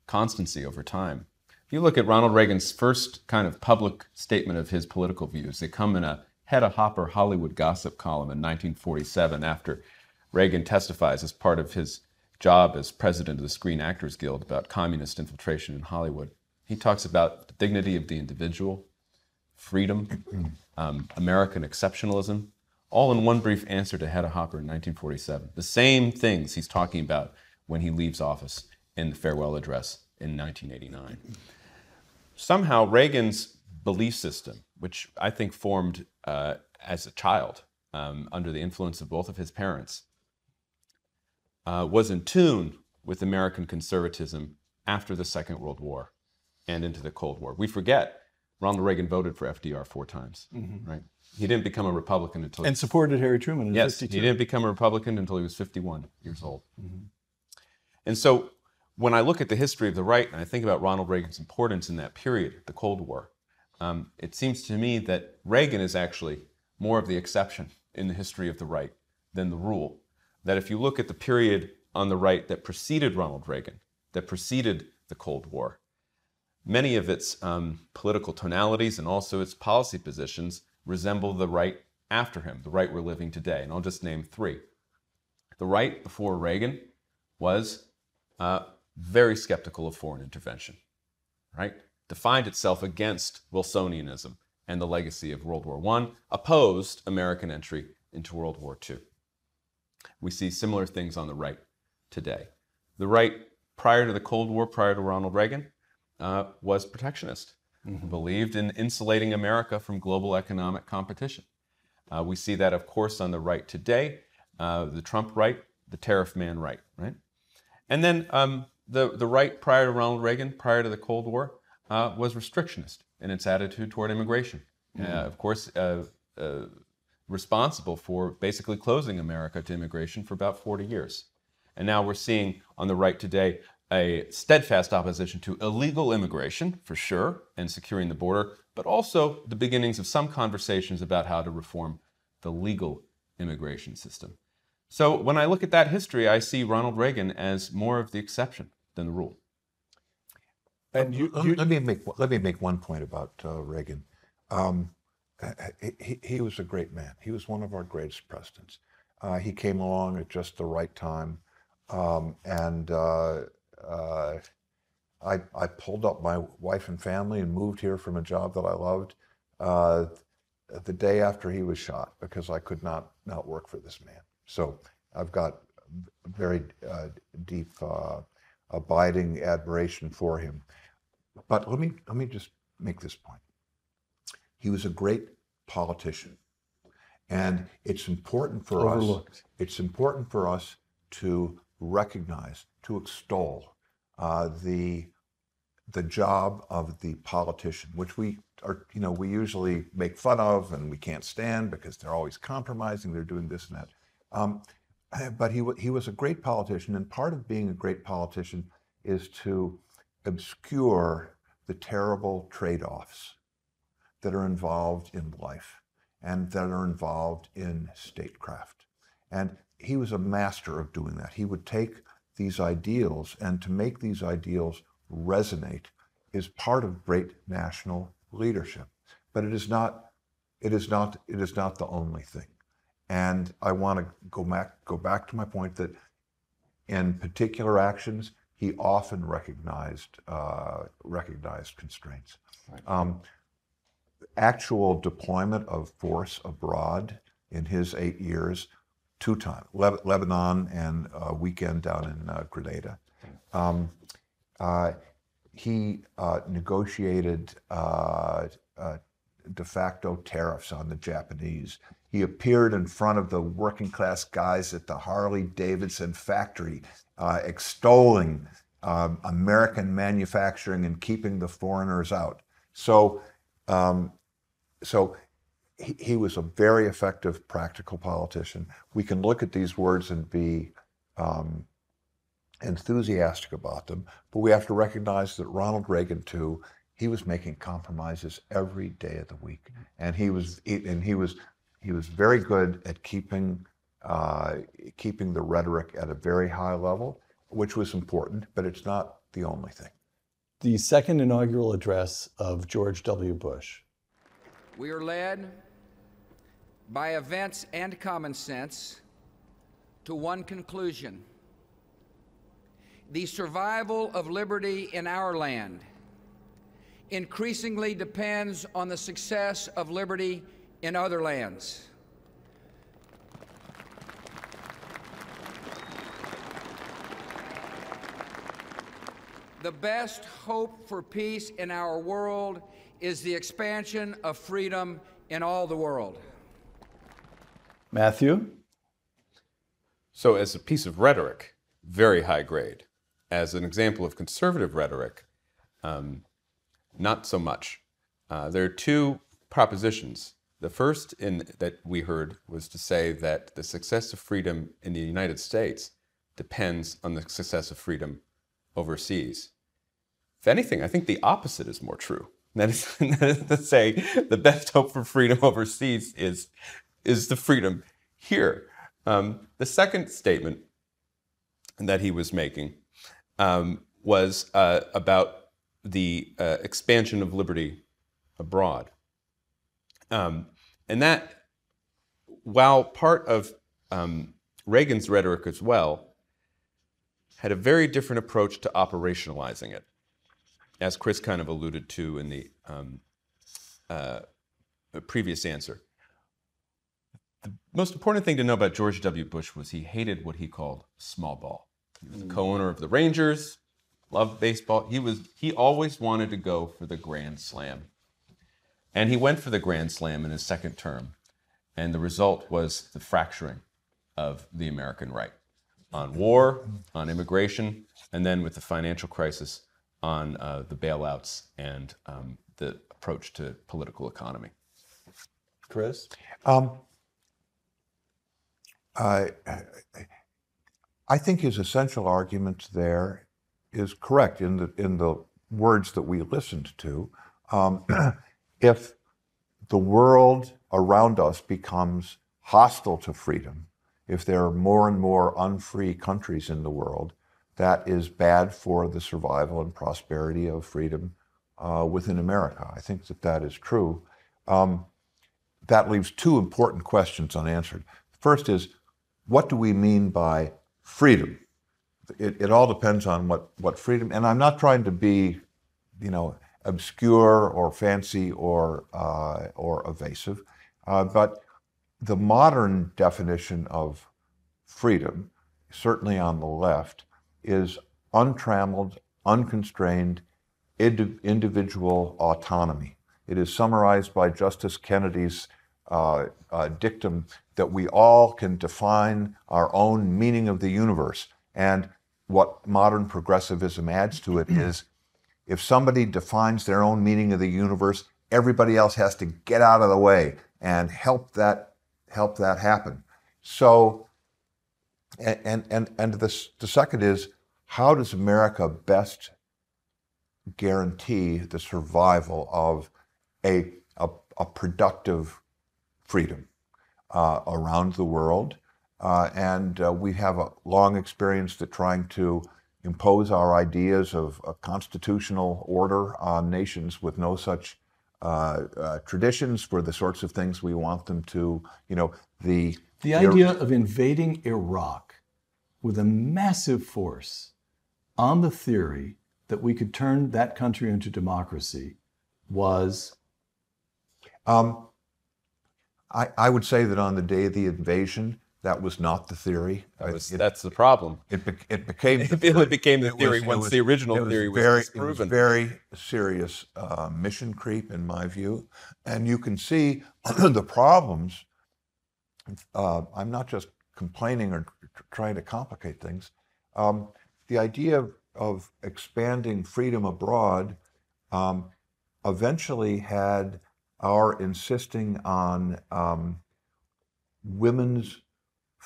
constancy over time. If you look at Ronald Reagan's first kind of public statement of his political views, they come in a Hedda Hopper Hollywood gossip column in 1947 after Reagan testifies as part of his job as president of the Screen Actors Guild about communist infiltration in Hollywood. He talks about the dignity of the individual, freedom, um, American exceptionalism, all in one brief answer to Hedda Hopper in 1947. The same things he's talking about when he leaves office in the farewell address in 1989. Somehow, Reagan's belief system, which I think formed uh, as a child um, under the influence of both of his parents, uh, was in tune with American conservatism after the Second World War and into the Cold War. We forget Ronald Reagan voted for FDR four times, right? He didn't become a Republican until And supported Harry Truman in yes, 52. he didn't become a Republican until he was 51 years old. And so, when I look at the history of the right and I think about Ronald Reagan's importance in that period, the Cold War, um, it seems to me that Reagan is actually more of the exception in the history of the right than the rule. That if you look at the period on the right that preceded Ronald Reagan, that preceded the Cold War, many of its um, political tonalities and also its policy positions resemble the right after him, the right we're living today. And I'll just name three. The right before Reagan was uh, very skeptical of foreign intervention, right? Defined itself against Wilsonianism and the legacy of World War I, opposed American entry into World War II. We see similar things on the right today. The right prior to the Cold War, prior to Ronald Reagan, uh, was protectionist, believed in insulating America from global economic competition. Uh, we see that, of course, on the right today, uh, the Trump right, the tariff man right, right? And then um, the, the right prior to Ronald Reagan, prior to the Cold War, uh, was restrictionist in its attitude toward immigration. Uh, of course, uh, uh, responsible for basically closing America to immigration for about 40 years. And now we're seeing on the right today a steadfast opposition to illegal immigration, for sure, and securing the border, but also the beginnings of some conversations about how to reform the legal immigration system. So when I look at that history, I see Ronald Reagan as more of the exception than the rule. And you, Let, you let me make let me make one point about uh, Reagan. Um, he, he was a great man. He was one of our greatest presidents. Uh, he came along at just the right time, um, and uh, uh, I, I pulled up my wife and family and moved here from a job that I loved uh, the day after he was shot because I could not not work for this man. So I've got very uh, deep, uh, abiding admiration for him. But let me let me just make this point. He was a great politician, and it's important for us. Overlooked. It's important for us to recognize, to extol uh, the the job of the politician, which we are, you know, we usually make fun of and we can't stand because they're always compromising. They're doing this and that. Um, but he he was a great politician, and part of being a great politician is to obscure the terrible trade-offs that are involved in life and that are involved in statecraft. And he was a master of doing that. He would take these ideals and to make these ideals resonate is part of great national leadership. But it is not, it is not, it is not the only thing. And I want to go back, go back to my point that in particular actions, he often recognized, uh, recognized constraints. Um, actual deployment of force abroad in his eight years, two times, Le- Lebanon and a weekend down in uh, Grenada. Um, uh, he uh, negotiated uh, uh, de facto tariffs on the Japanese. He appeared in front of the working class guys at the Harley Davidson factory, uh, extolling um, American manufacturing and keeping the foreigners out. So, um, so he, he, was a very effective practical politician. We can look at these words and be um, enthusiastic about them, but we have to recognize that Ronald Reagan too. He was making compromises every day of the week, and he was and he was he was very good at keeping uh, keeping the rhetoric at a very high level, which was important, but it's not the only thing. The second inaugural address of George W. Bush. We are led by events and common sense to one conclusion the survival of liberty in our land increasingly depends on the success of liberty in other lands. The best hope for peace in our world is the expansion of freedom in all the world. Matthew? So, as a piece of rhetoric, very high grade as an example of conservative rhetoric, um, not so much. Uh, there are two propositions. The first in, that we heard was to say that the success of freedom in the United States depends on the success of freedom overseas. If anything, I think the opposite is more true. That is, to say, the best hope for freedom overseas is, is the freedom here. Um, the second statement that he was making um, was uh, about the uh, expansion of liberty abroad. Um, and that, while part of um, Reagan's rhetoric as well, had a very different approach to operationalizing it, as Chris kind of alluded to in the um, uh, previous answer. The most important thing to know about George W. Bush was he hated what he called small ball. He was a co-owner of the Rangers, loved baseball. He was he always wanted to go for the Grand Slam. And he went for the Grand Slam in his second term. And the result was the fracturing of the American right on war, on immigration, and then with the financial crisis on uh, the bailouts and um, the approach to political economy. Chris? Um, I, I think his essential argument there is correct in the in the words that we listened to. Um, if the world around us becomes hostile to freedom, if there are more and more unfree countries in the world, that is bad for the survival and prosperity of freedom uh, within America. I think that that is true. Um, that leaves two important questions unanswered. First is, what do we mean by freedom. It, it all depends on what, what freedom, and I'm not trying to be, you know, obscure or fancy or, uh, or evasive, uh, but the modern definition of freedom, certainly on the left, is untrammeled, unconstrained, individual autonomy. It is summarized by Justice Kennedy's uh, uh, dictum that we all can define our own meaning of the universe. And what modern progressivism adds to it is if somebody defines their own meaning of the universe, everybody else has to get out of the way and help that help that happen. So, and and and the, the second is how does America best guarantee the survival of a, a, a productive freedom uh, around the world. uh, and uh, we have a long experience at trying to impose our ideas of a constitutional order on nations with no such uh, uh, traditions for the sorts of things we want them to, you know, the The idea of invading Iraq with a massive force on the theory that we could turn that country into democracy was Um, I, I would say that on the day of the invasion, that was not the theory. That was, it, that's the problem. it, it became It became the theory it once the original theory was very, disproven. Was very serious uh, mission creep, in my view, and you can see the problems. Uh, I'm not just complaining or tr- trying to complicate things. Um, the idea of, of expanding freedom abroad um, eventually had our insisting on um, women's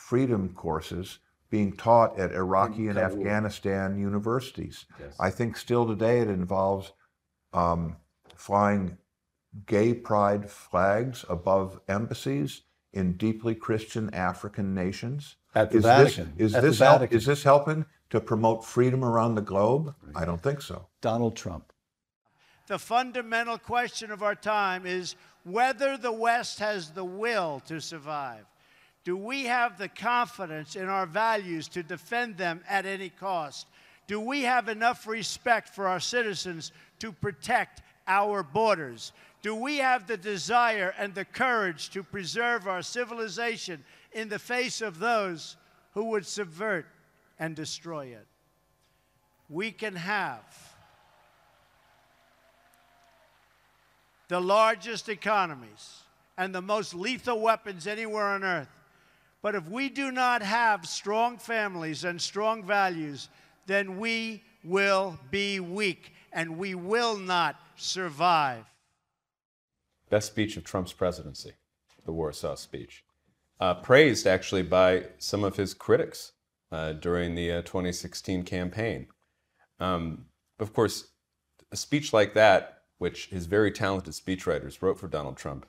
freedom courses being taught at Iraqi and Afghanistan universities. I think still today it involves um, flying gay pride flags above embassies in deeply Christian African nations. At the is Vatican. This, is, At the this help, Vatican. is this helping to promote freedom around the globe? I don't think so. Donald Trump. The fundamental question of our time is whether the West has the will to survive. Do we have the confidence in our values to defend them at any cost? Do we have enough respect for our citizens to protect our borders? Do we have the desire and the courage to preserve our civilization in the face of those who would subvert and destroy it? We can have the largest economies and the most lethal weapons anywhere on earth. But if we do not have strong families and strong values, then we will be weak and we will not survive. Best speech of Trump's presidency, the Warsaw speech. Uh, praised actually by some of his critics uh, during the uh, 2016 campaign. Um, of course, a speech like that, which his very talented speechwriters wrote for Donald Trump,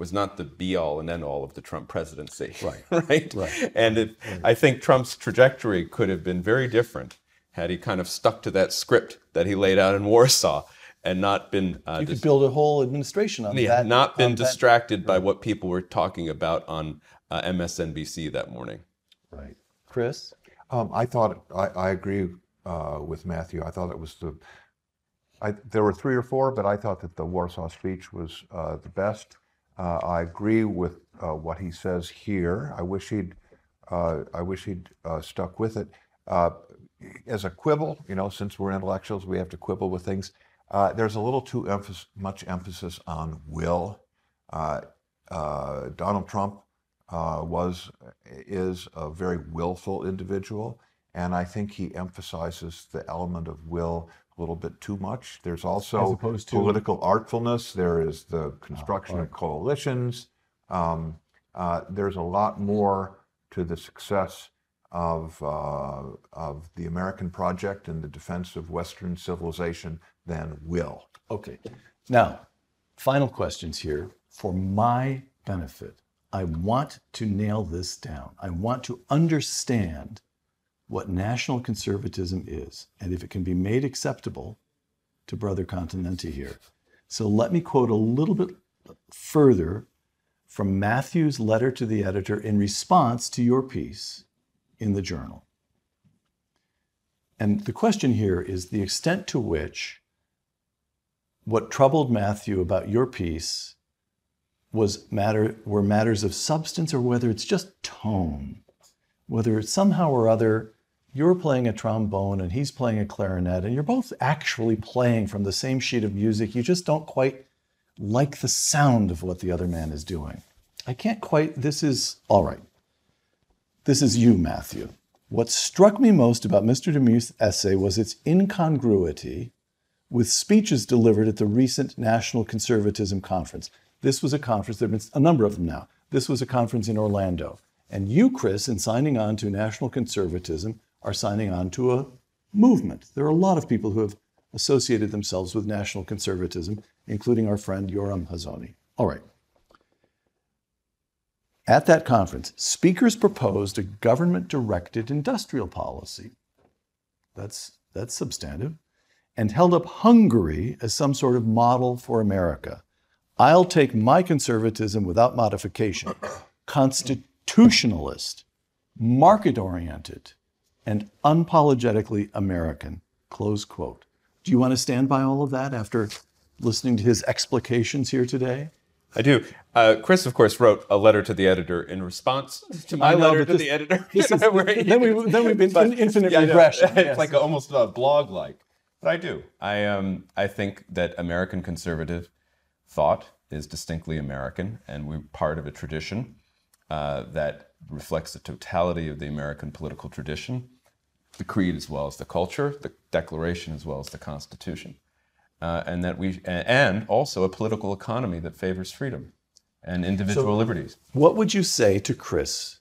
was not the be all and end all of the Trump presidency. Right. right. Right. And it, I think Trump's trajectory could have been very different had he kind of stuck to that script that he laid out in Warsaw and not been uh, You dis- could build a whole administration on he that. not been on that- distracted by what people were talking about on uh, MSNBC that morning. Right. Chris? Um, I thought I, I agree uh, with Matthew. I thought it was the. I, there were three or four, but I thought that the Warsaw speech was uh, the best. Uh, I agree with uh, what he says here. I wish he'd. Uh, I wish he'd uh, stuck with it. Uh, as a quibble, you know, since we're intellectuals, we have to quibble with things. Uh, there's a little too much emphasis on will. Donald Trump was is a very willful individual, and I think he emphasizes the element of will little bit too much. There's also to- political artfulness. There is the construction of coalitions. Um, uh, there's a lot more to the success of uh, of the American project and the defense of Western civilization than will. Okay. Now, final questions here for my benefit. I want to nail this down. I want to understand what national conservatism is and if it can be made acceptable to Brother Continetti here. So let me quote a little bit further from Matthew's letter to the editor in response to your piece in the journal. And the question here is the extent to which what troubled Matthew about your piece was matter were matters of substance or whether it's just tone. Whether it's somehow or other you're playing a trombone and he's playing a clarinet and you're both actually playing from the same sheet of music. You just don't quite like the sound of what the other man is doing. I can't quite this is all right. This is you, Matthew. What struck me most about Mr. DeMuth's essay was its incongruity with speeches delivered at the recent National Conservatism Conference. This was a conference, there have been a number of them now. This was a conference in Orlando. And you, Chris, in signing on to National Conservatism, are signing on to a movement. There are a lot of people who have associated themselves with National Conservatism, including our friend Yoram Hazony. All right. At that conference, speakers proposed a government directed industrial policy. That's, that's substantive. And held up Hungary as some sort of model for America. I'll take my conservatism without modification. Constitutionalist, market oriented, and unapologetically American. Close quote. Do you want to stand by all of that after listening to his explications here today? I do. Uh, Chris, of course, wrote a letter to the editor in response to my know, letter to this- the editor. is- then we- then we've been in infinite know. regression. It's Yes. like almost a blog-like. But I do. I um I think that American conservative thought is distinctly American, and we're part of a tradition uh, that reflects the totality of the American political tradition, the creed as well as the culture, the Declaration as well as the Constitution, uh, and that we and also a political economy that favors freedom and individual liberties. What would you say to Chris?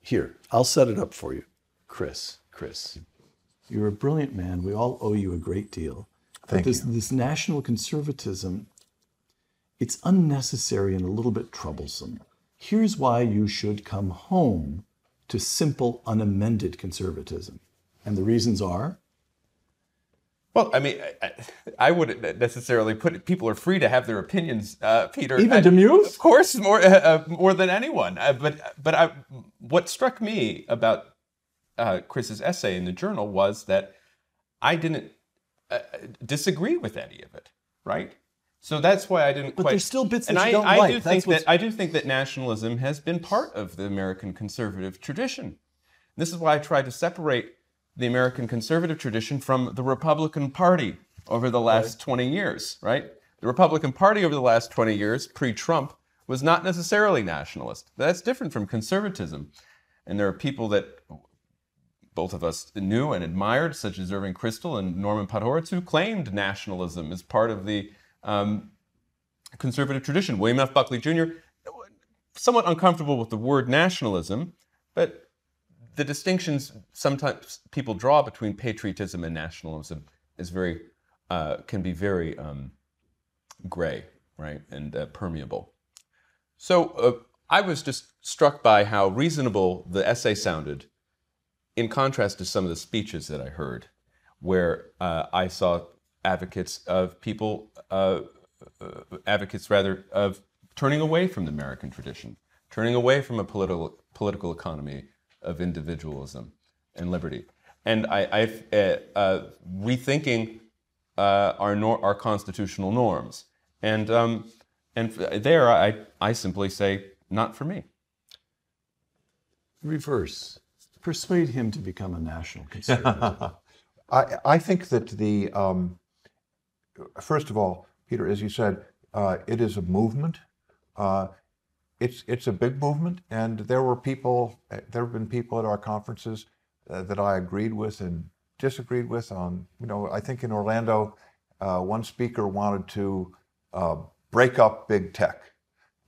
Here, I'll set it up for you. Chris, Chris, you're a brilliant man. We all owe you a great deal. But Thank this, you. this national conservatism, it's unnecessary and a little bit troublesome. Here's why you should come home to simple, unamended conservatism. And the reasons are Well, I mean, I, I- wouldn't necessarily put it. People are free to have their opinions, uh, Peter. Even I- DeMuth? of course, more uh, uh, more than anyone. Uh, but but I, what struck me about uh, Chris's essay in the journal was that I didn't uh, disagree with any of it. Right. So that's why I didn't. But quite, there's still bits and that I, you don't I like. do That's think what's- that I do think that nationalism has been part of the American conservative tradition. This is why I tried to separate the American conservative tradition from the Republican Party over the last 20 years, right? The Republican Party over the last 20 years, pre Trump, was not necessarily nationalist. That's different from conservatism. And there are people that both of us knew and admired, such as Irving Kristol and Norman Podhoretz, who claimed nationalism as part of the um, conservative tradition. William F. Buckley Jr., somewhat uncomfortable with the word nationalism, but the distinctions sometimes people draw between patriotism and nationalism is very uh, can be very um, gray, right, and uh, permeable. So uh, I was just struck by how reasonable the essay sounded, in contrast to some of the speeches that I heard, where uh, I saw advocates of people, uh, uh, advocates rather of turning away from the American tradition, turning away from a political political economy of individualism and liberty, and I, I've uh, uh, rethinking uh, our nor- our constitutional norms, and um, and there I I simply say not for me. reverse. Persuade him to become a national conservative. I, I think that the, um, first of all, Peter, as you said, uh, it is a movement. Uh, it's, it's a big movement, and there were people, uh, there have been people at our conferences uh, that I agreed with and disagreed with on, you know, I think in Orlando, uh, one speaker wanted to uh, break up big tech.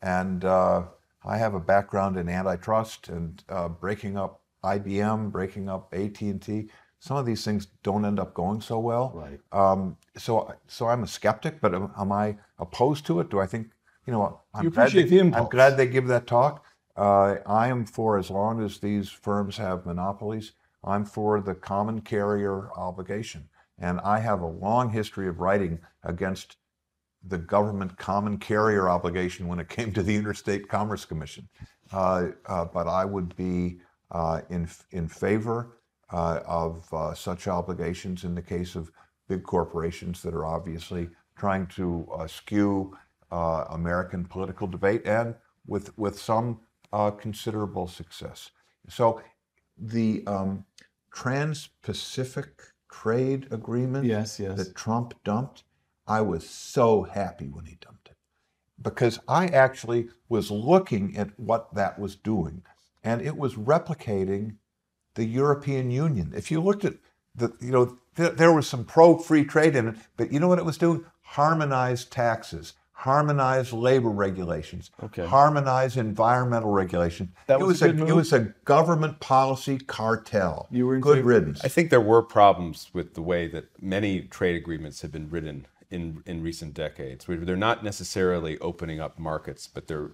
And I have a background in antitrust and breaking up IBM, breaking up AT&T. Some of these things don't end up going so well. Right. Um, so, so I'm a skeptic, but am, am I opposed to it? Do I think, you know, I'm, You glad, appreciate they, the I'm glad they give that talk. Uh, I am for as long as these firms have monopolies, I'm for the common carrier obligation. And I have a long history of writing against the government common carrier obligation when it came to the Interstate Commerce Commission. Uh, uh, but I would be uh, in, in favor uh, of uh, such obligations in the case of big corporations that are obviously trying to uh, skew uh, American political debate and with, with some uh, considerable success. So the um, Trans Pacific Trade Agreement Yes, yes. that Trump dumped, I was so happy when he dumped it because I actually was looking at what that was doing and it was replicating the European Union. If you looked at the, you know, th- there was some pro free trade in it, but you know what it was doing? Harmonized taxes, harmonized labor regulations, Okay. harmonized environmental regulations. That it was was a a, good it was a government policy cartel. You were in good favor- riddance. I think there were problems with the way that many trade agreements have been written in, in recent decades, where they're not necessarily opening up markets, but they're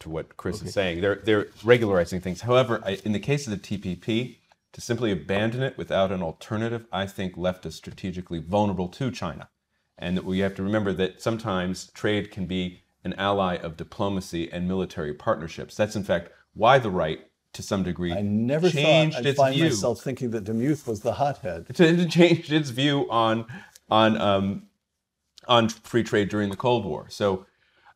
to what Chris is saying. They're they're regularizing things. However, I, in the case of the TPP, to simply abandon it without an alternative, I think left us strategically vulnerable to China, and that we have to remember that sometimes trade can be an ally of diplomacy and military partnerships. That's in fact why the right, to some degree, I never changed thought I'd find view. myself thinking that DeMuth was the hothead. It changed its view on on um, on free trade during the Cold War. So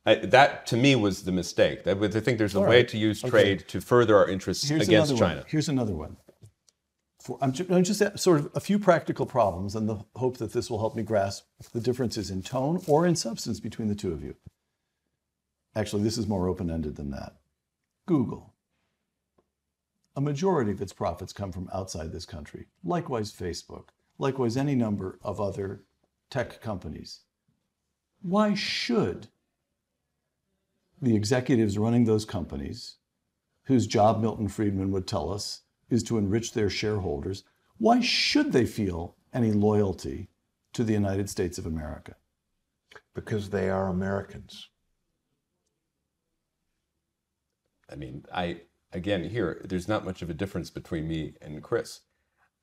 I, that to me was the mistake. That I think there's a way right. to use Okay. trade to further our interests Here's against another China. One. Here's another one. For, I'm, ju- I'm just sort of a few practical problems, and the hope that this will help me grasp the differences in tone or in substance between the two of you. Actually, this is more open ended than that. Google. A majority of its profits come from outside this country. Likewise, Facebook. Likewise, any number of other tech companies. Why should the executives running those companies whose job Milton Friedman would tell us is to enrich their shareholders, why should they feel any loyalty to the United States of America? Because they are Americans. I mean, I again here, there's not much of a difference between me and Chris,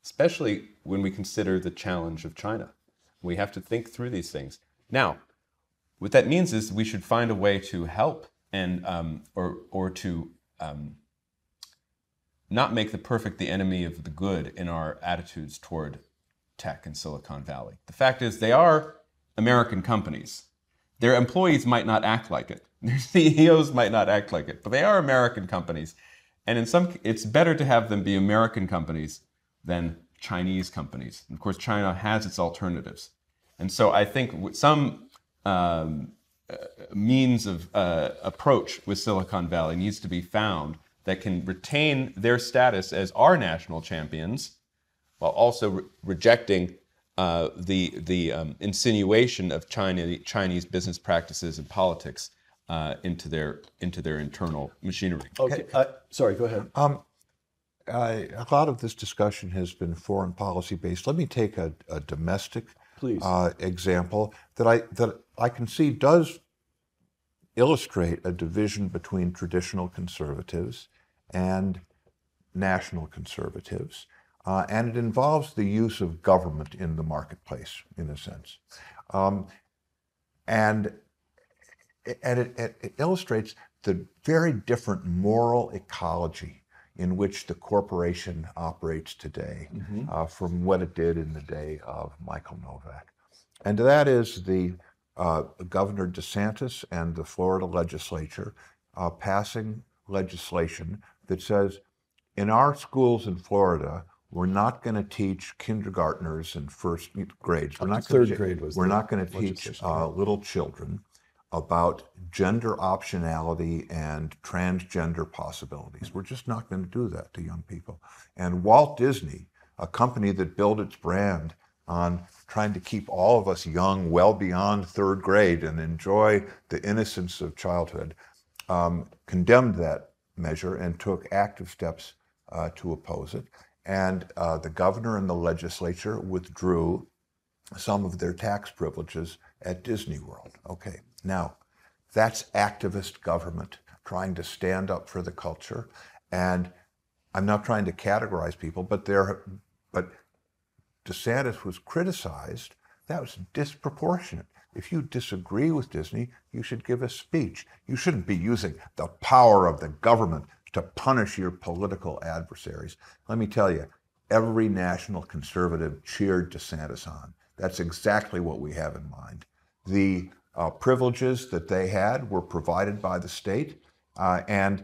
especially when we consider the challenge of China. We have to think through these things. Now, what that means is we should find a way to help and um, or or to um, not make the perfect the enemy of the good in our attitudes toward tech and Silicon Valley. The fact is, they are American companies. Their employees might not act like it. Their CEOs might not act like it, but they are American companies. And in some, it's better to have them be American companies than Chinese companies. And of course, China has its alternatives. And so I think some um, uh, means of uh, approach with Silicon Valley needs to be found that can retain their status as our national champions while also re- rejecting uh, the the um, insinuation of China Chinese business practices and politics uh, into their into their internal machinery. Okay, uh, sorry, go ahead. Um, I, a lot of this discussion has been foreign policy based. Let me take a, a domestic Please. Uh, example that I that I can see does illustrate a division between traditional conservatives and national conservatives, uh, and it involves the use of government in the marketplace, in a sense, um, and and it, it, it illustrates the very different moral ecology in which the corporation operates today uh, from what it did in the day of Michael Novak. And that is the uh, Governor DeSantis and the Florida legislature uh, passing legislation that says in our schools in Florida, we're not going to teach kindergartners and first grades. We're not third grade was We're not going to teach uh, little children about gender optionality and transgender possibilities. We're just not going to do that to young people. And Walt Disney, a company that built its brand on trying to keep all of us young well beyond third grade and enjoy the innocence of childhood, um, condemned that measure and took active steps uh, to oppose it. And uh, the governor and the legislature withdrew some of their tax privileges at Disney World. Okay, now that's activist government trying to stand up for the culture. And I'm not trying to categorize people, but there, but DeSantis was criticized. That was disproportionate. If you disagree with Disney, you should give a speech. You shouldn't be using the power of the government to punish your political adversaries. Let me tell you, every national conservative cheered DeSantis on. That's exactly what we have in mind. The uh, privileges that they had were provided by the state. Uh, and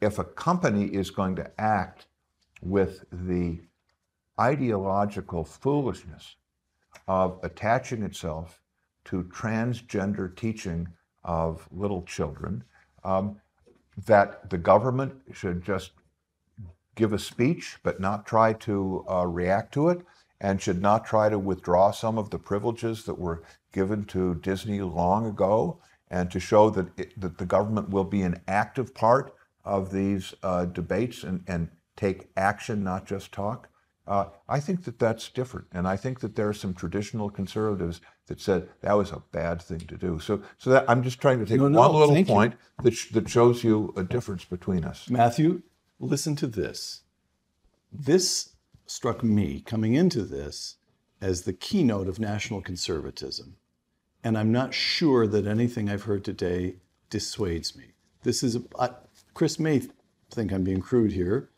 if a company is going to act with the ideological foolishness of attaching itself to transgender teaching of little children, um, that the government should just give a speech but not try to uh, react to it and should not try to withdraw some of the privileges that were given to Disney long ago and to show that, it, that the government will be an active part of these uh, debates and, and take action, not just talk. Uh, I think that that's different, and I think that there are some traditional conservatives that said that was a bad thing to do. So, so that I'm just trying to take No, no, one little you. point that sh- that shows you a difference between us. Matthew, listen to this. This struck me coming into this as the keynote of national conservatism. And I'm not sure that anything I've heard today dissuades me. This is, I, Chris may think I'm being crude here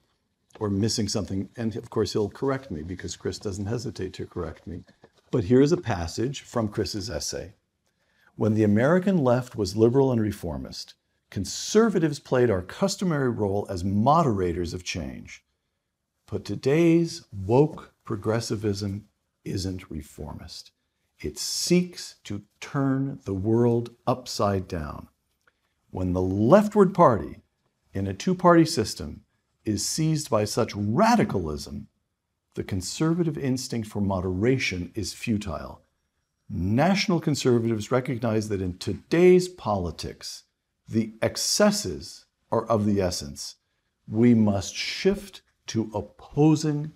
or missing something. And of course, he'll correct me because Chris doesn't hesitate to correct me. But here's a passage from Chris's essay. When the American left was liberal and reformist, conservatives played our customary role as moderators of change. But today's woke progressivism isn't reformist. It seeks to turn the world upside down. When the leftward party in a two party system is seized by such radicalism, the conservative instinct for moderation is futile. National conservatives recognize that in today's politics, the excesses are of the essence. We must shift to opposing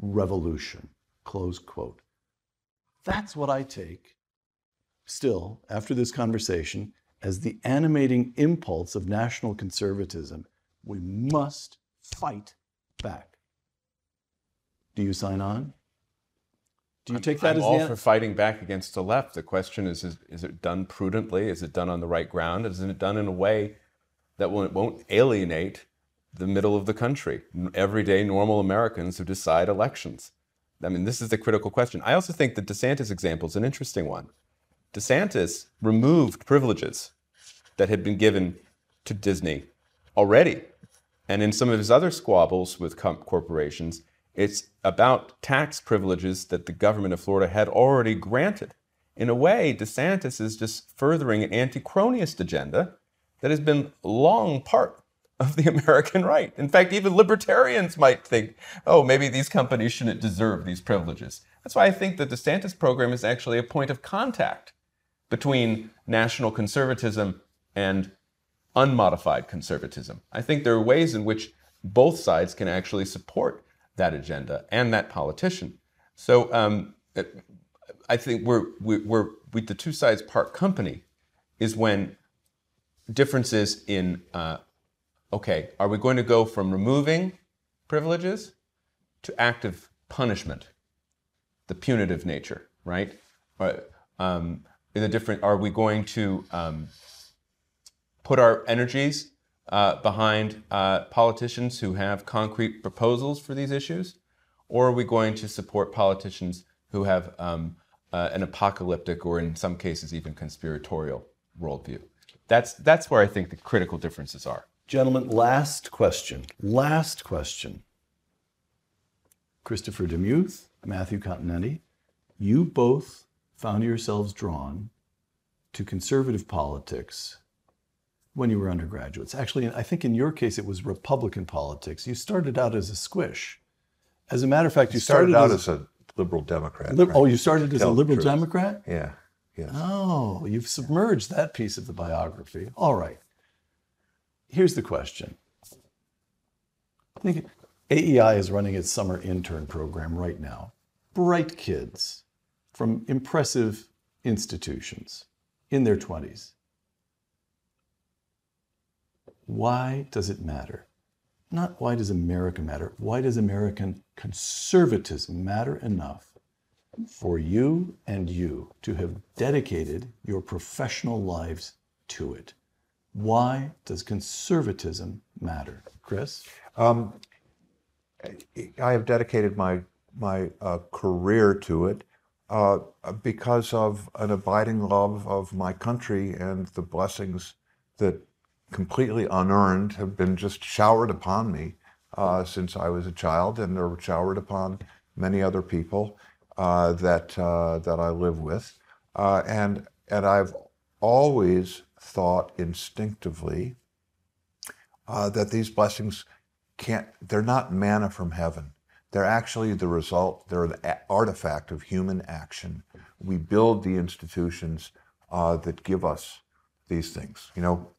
revolution. Close quote. That's what I take, still, after this conversation, as the animating impulse of national conservatism. We must fight back. Do you sign on? Do you take that I'm as all the for fighting back against the left. The question is, is: Is it done prudently? Is it done on the right ground? Is it done in a way that won't, won't alienate the middle of the country, everyday normal Americans who decide elections? I mean, this is the critical question. I also think the DeSantis example is an interesting one. DeSantis removed privileges that had been given to Disney already. And in some of his other squabbles with corporations, it's about tax privileges that the government of Florida had already granted. In a way, DeSantis is just furthering an anti cronyist agenda that has been long part of the American right. In fact, even libertarians might think, oh, maybe these companies shouldn't deserve these privileges. That's why I think that the DeSantis program is actually a point of contact between national conservatism and unmodified conservatism. I think there are ways in which both sides can actually support that agenda and that politician. So um, I think we're, we're, we, the two sides part company is when differences in, uh, okay, are we going to go from removing privileges to active punishment, the punitive nature, right? Or, um, the different, are we going to um, put our energies uh, behind uh, politicians who have concrete proposals for these issues? Or are we going to support politicians who have um, uh, an apocalyptic or, in some cases, even conspiratorial worldview? That's, that's where I think the critical differences are. Gentlemen, last question. Last question. Christopher DeMuth, Matthew Continetti, you both found yourselves drawn to conservative politics when you were undergraduates. Actually, I think in your case it was Republican politics. You started out as a squish. As a matter of fact, you started, started, out as, a liberal Democrat. lib- oh, right? oh, you started as a Tell the liberal. Democrat. Yeah. Yes. Oh, you've submerged that piece of the biography. All right. Here's the question. I think AEI is running its summer intern program right now. Bright kids from impressive institutions in their 20s. Why does it matter? Not why does America matter? Why does American conservatism matter enough for you and you to have dedicated your professional lives to it. Why does conservatism matter? Chris? I have dedicated my my uh, career to it uh, because of an abiding love of my country and the blessings that completely unearned have been just showered upon me uh, since I was a child, and they're showered upon many other people uh, that uh, that I live with, uh, and and I've always thought instinctively uh, that these blessings can't, they're not manna from heaven. They're actually the result, they're the a- artifact of human action. We build the institutions uh, that give us these things. You know,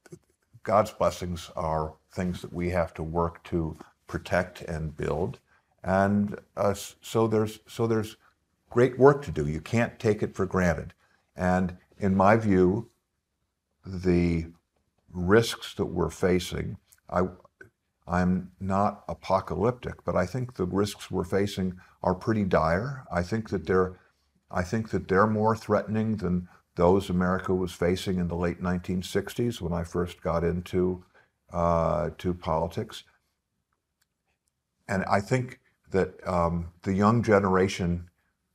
God's blessings are things that we have to work to protect and build. And uh, so there's so there's great work to do. You can't take it for granted. And in my view, the risks that we're facing, I, I'm not apocalyptic, but I think the risks we're facing are pretty dire. I think that they're, I think that they're more threatening than those America was facing in the late 1960s when I first got into uh, to politics. And I think that um, the young generation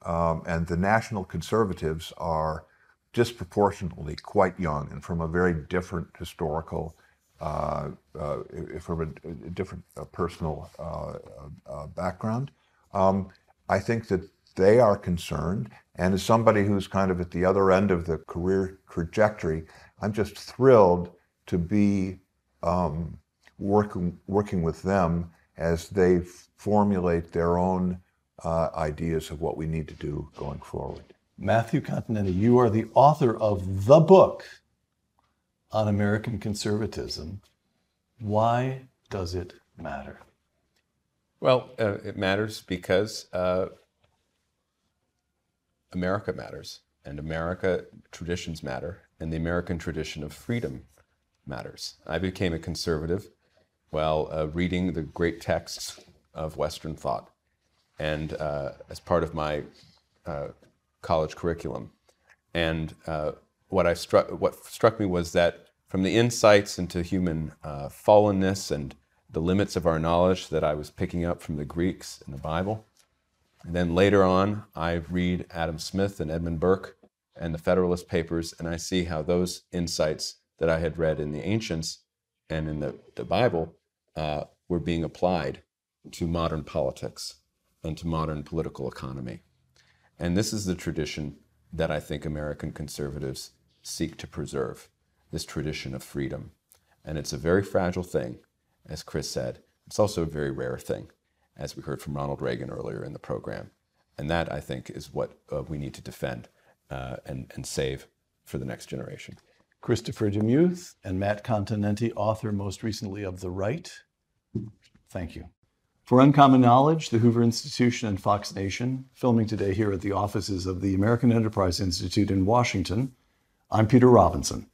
um, and the national conservatives are disproportionately quite young and from a very different historical, uh, uh, from a, different uh, personal uh, uh, background. Um, I think that they are concerned. And as somebody who's kind of at the other end of the career trajectory, I'm just thrilled to be um, working, working with them as they formulate their own uh, ideas of what we need to do going forward. Matthew Continetti, you are the author of the book on American conservatism. Why does it matter? Well, uh, it matters because uh, America matters, and America traditions matter, and the American tradition of freedom matters. I became a conservative while uh, reading the great texts of Western thought, and uh, as part of my uh, college curriculum. And uh, what I struck, what struck me was that from the insights into human uh, fallenness and the limits of our knowledge that I was picking up from the Greeks and the Bible. And then later on, I read Adam Smith and Edmund Burke and the Federalist Papers, and I see how those insights that I had read in the ancients and in the, the Bible uh, were being applied to modern politics and to modern political economy. And this is the tradition that I think American conservatives seek to preserve this tradition of freedom. And it's a very fragile thing, as Chris said. It's also a very rare thing, as we heard from Ronald Reagan earlier in the program. And that, I think, is what uh, we need to defend uh, and, and save for the next generation. Christopher DeMuth and Matt Continetti, author most recently of The Right. Thank you. For Uncommon Knowledge, the Hoover Institution, and Fox Nation, filming today here at the offices of the American Enterprise Institute in Washington, I'm Peter Robinson.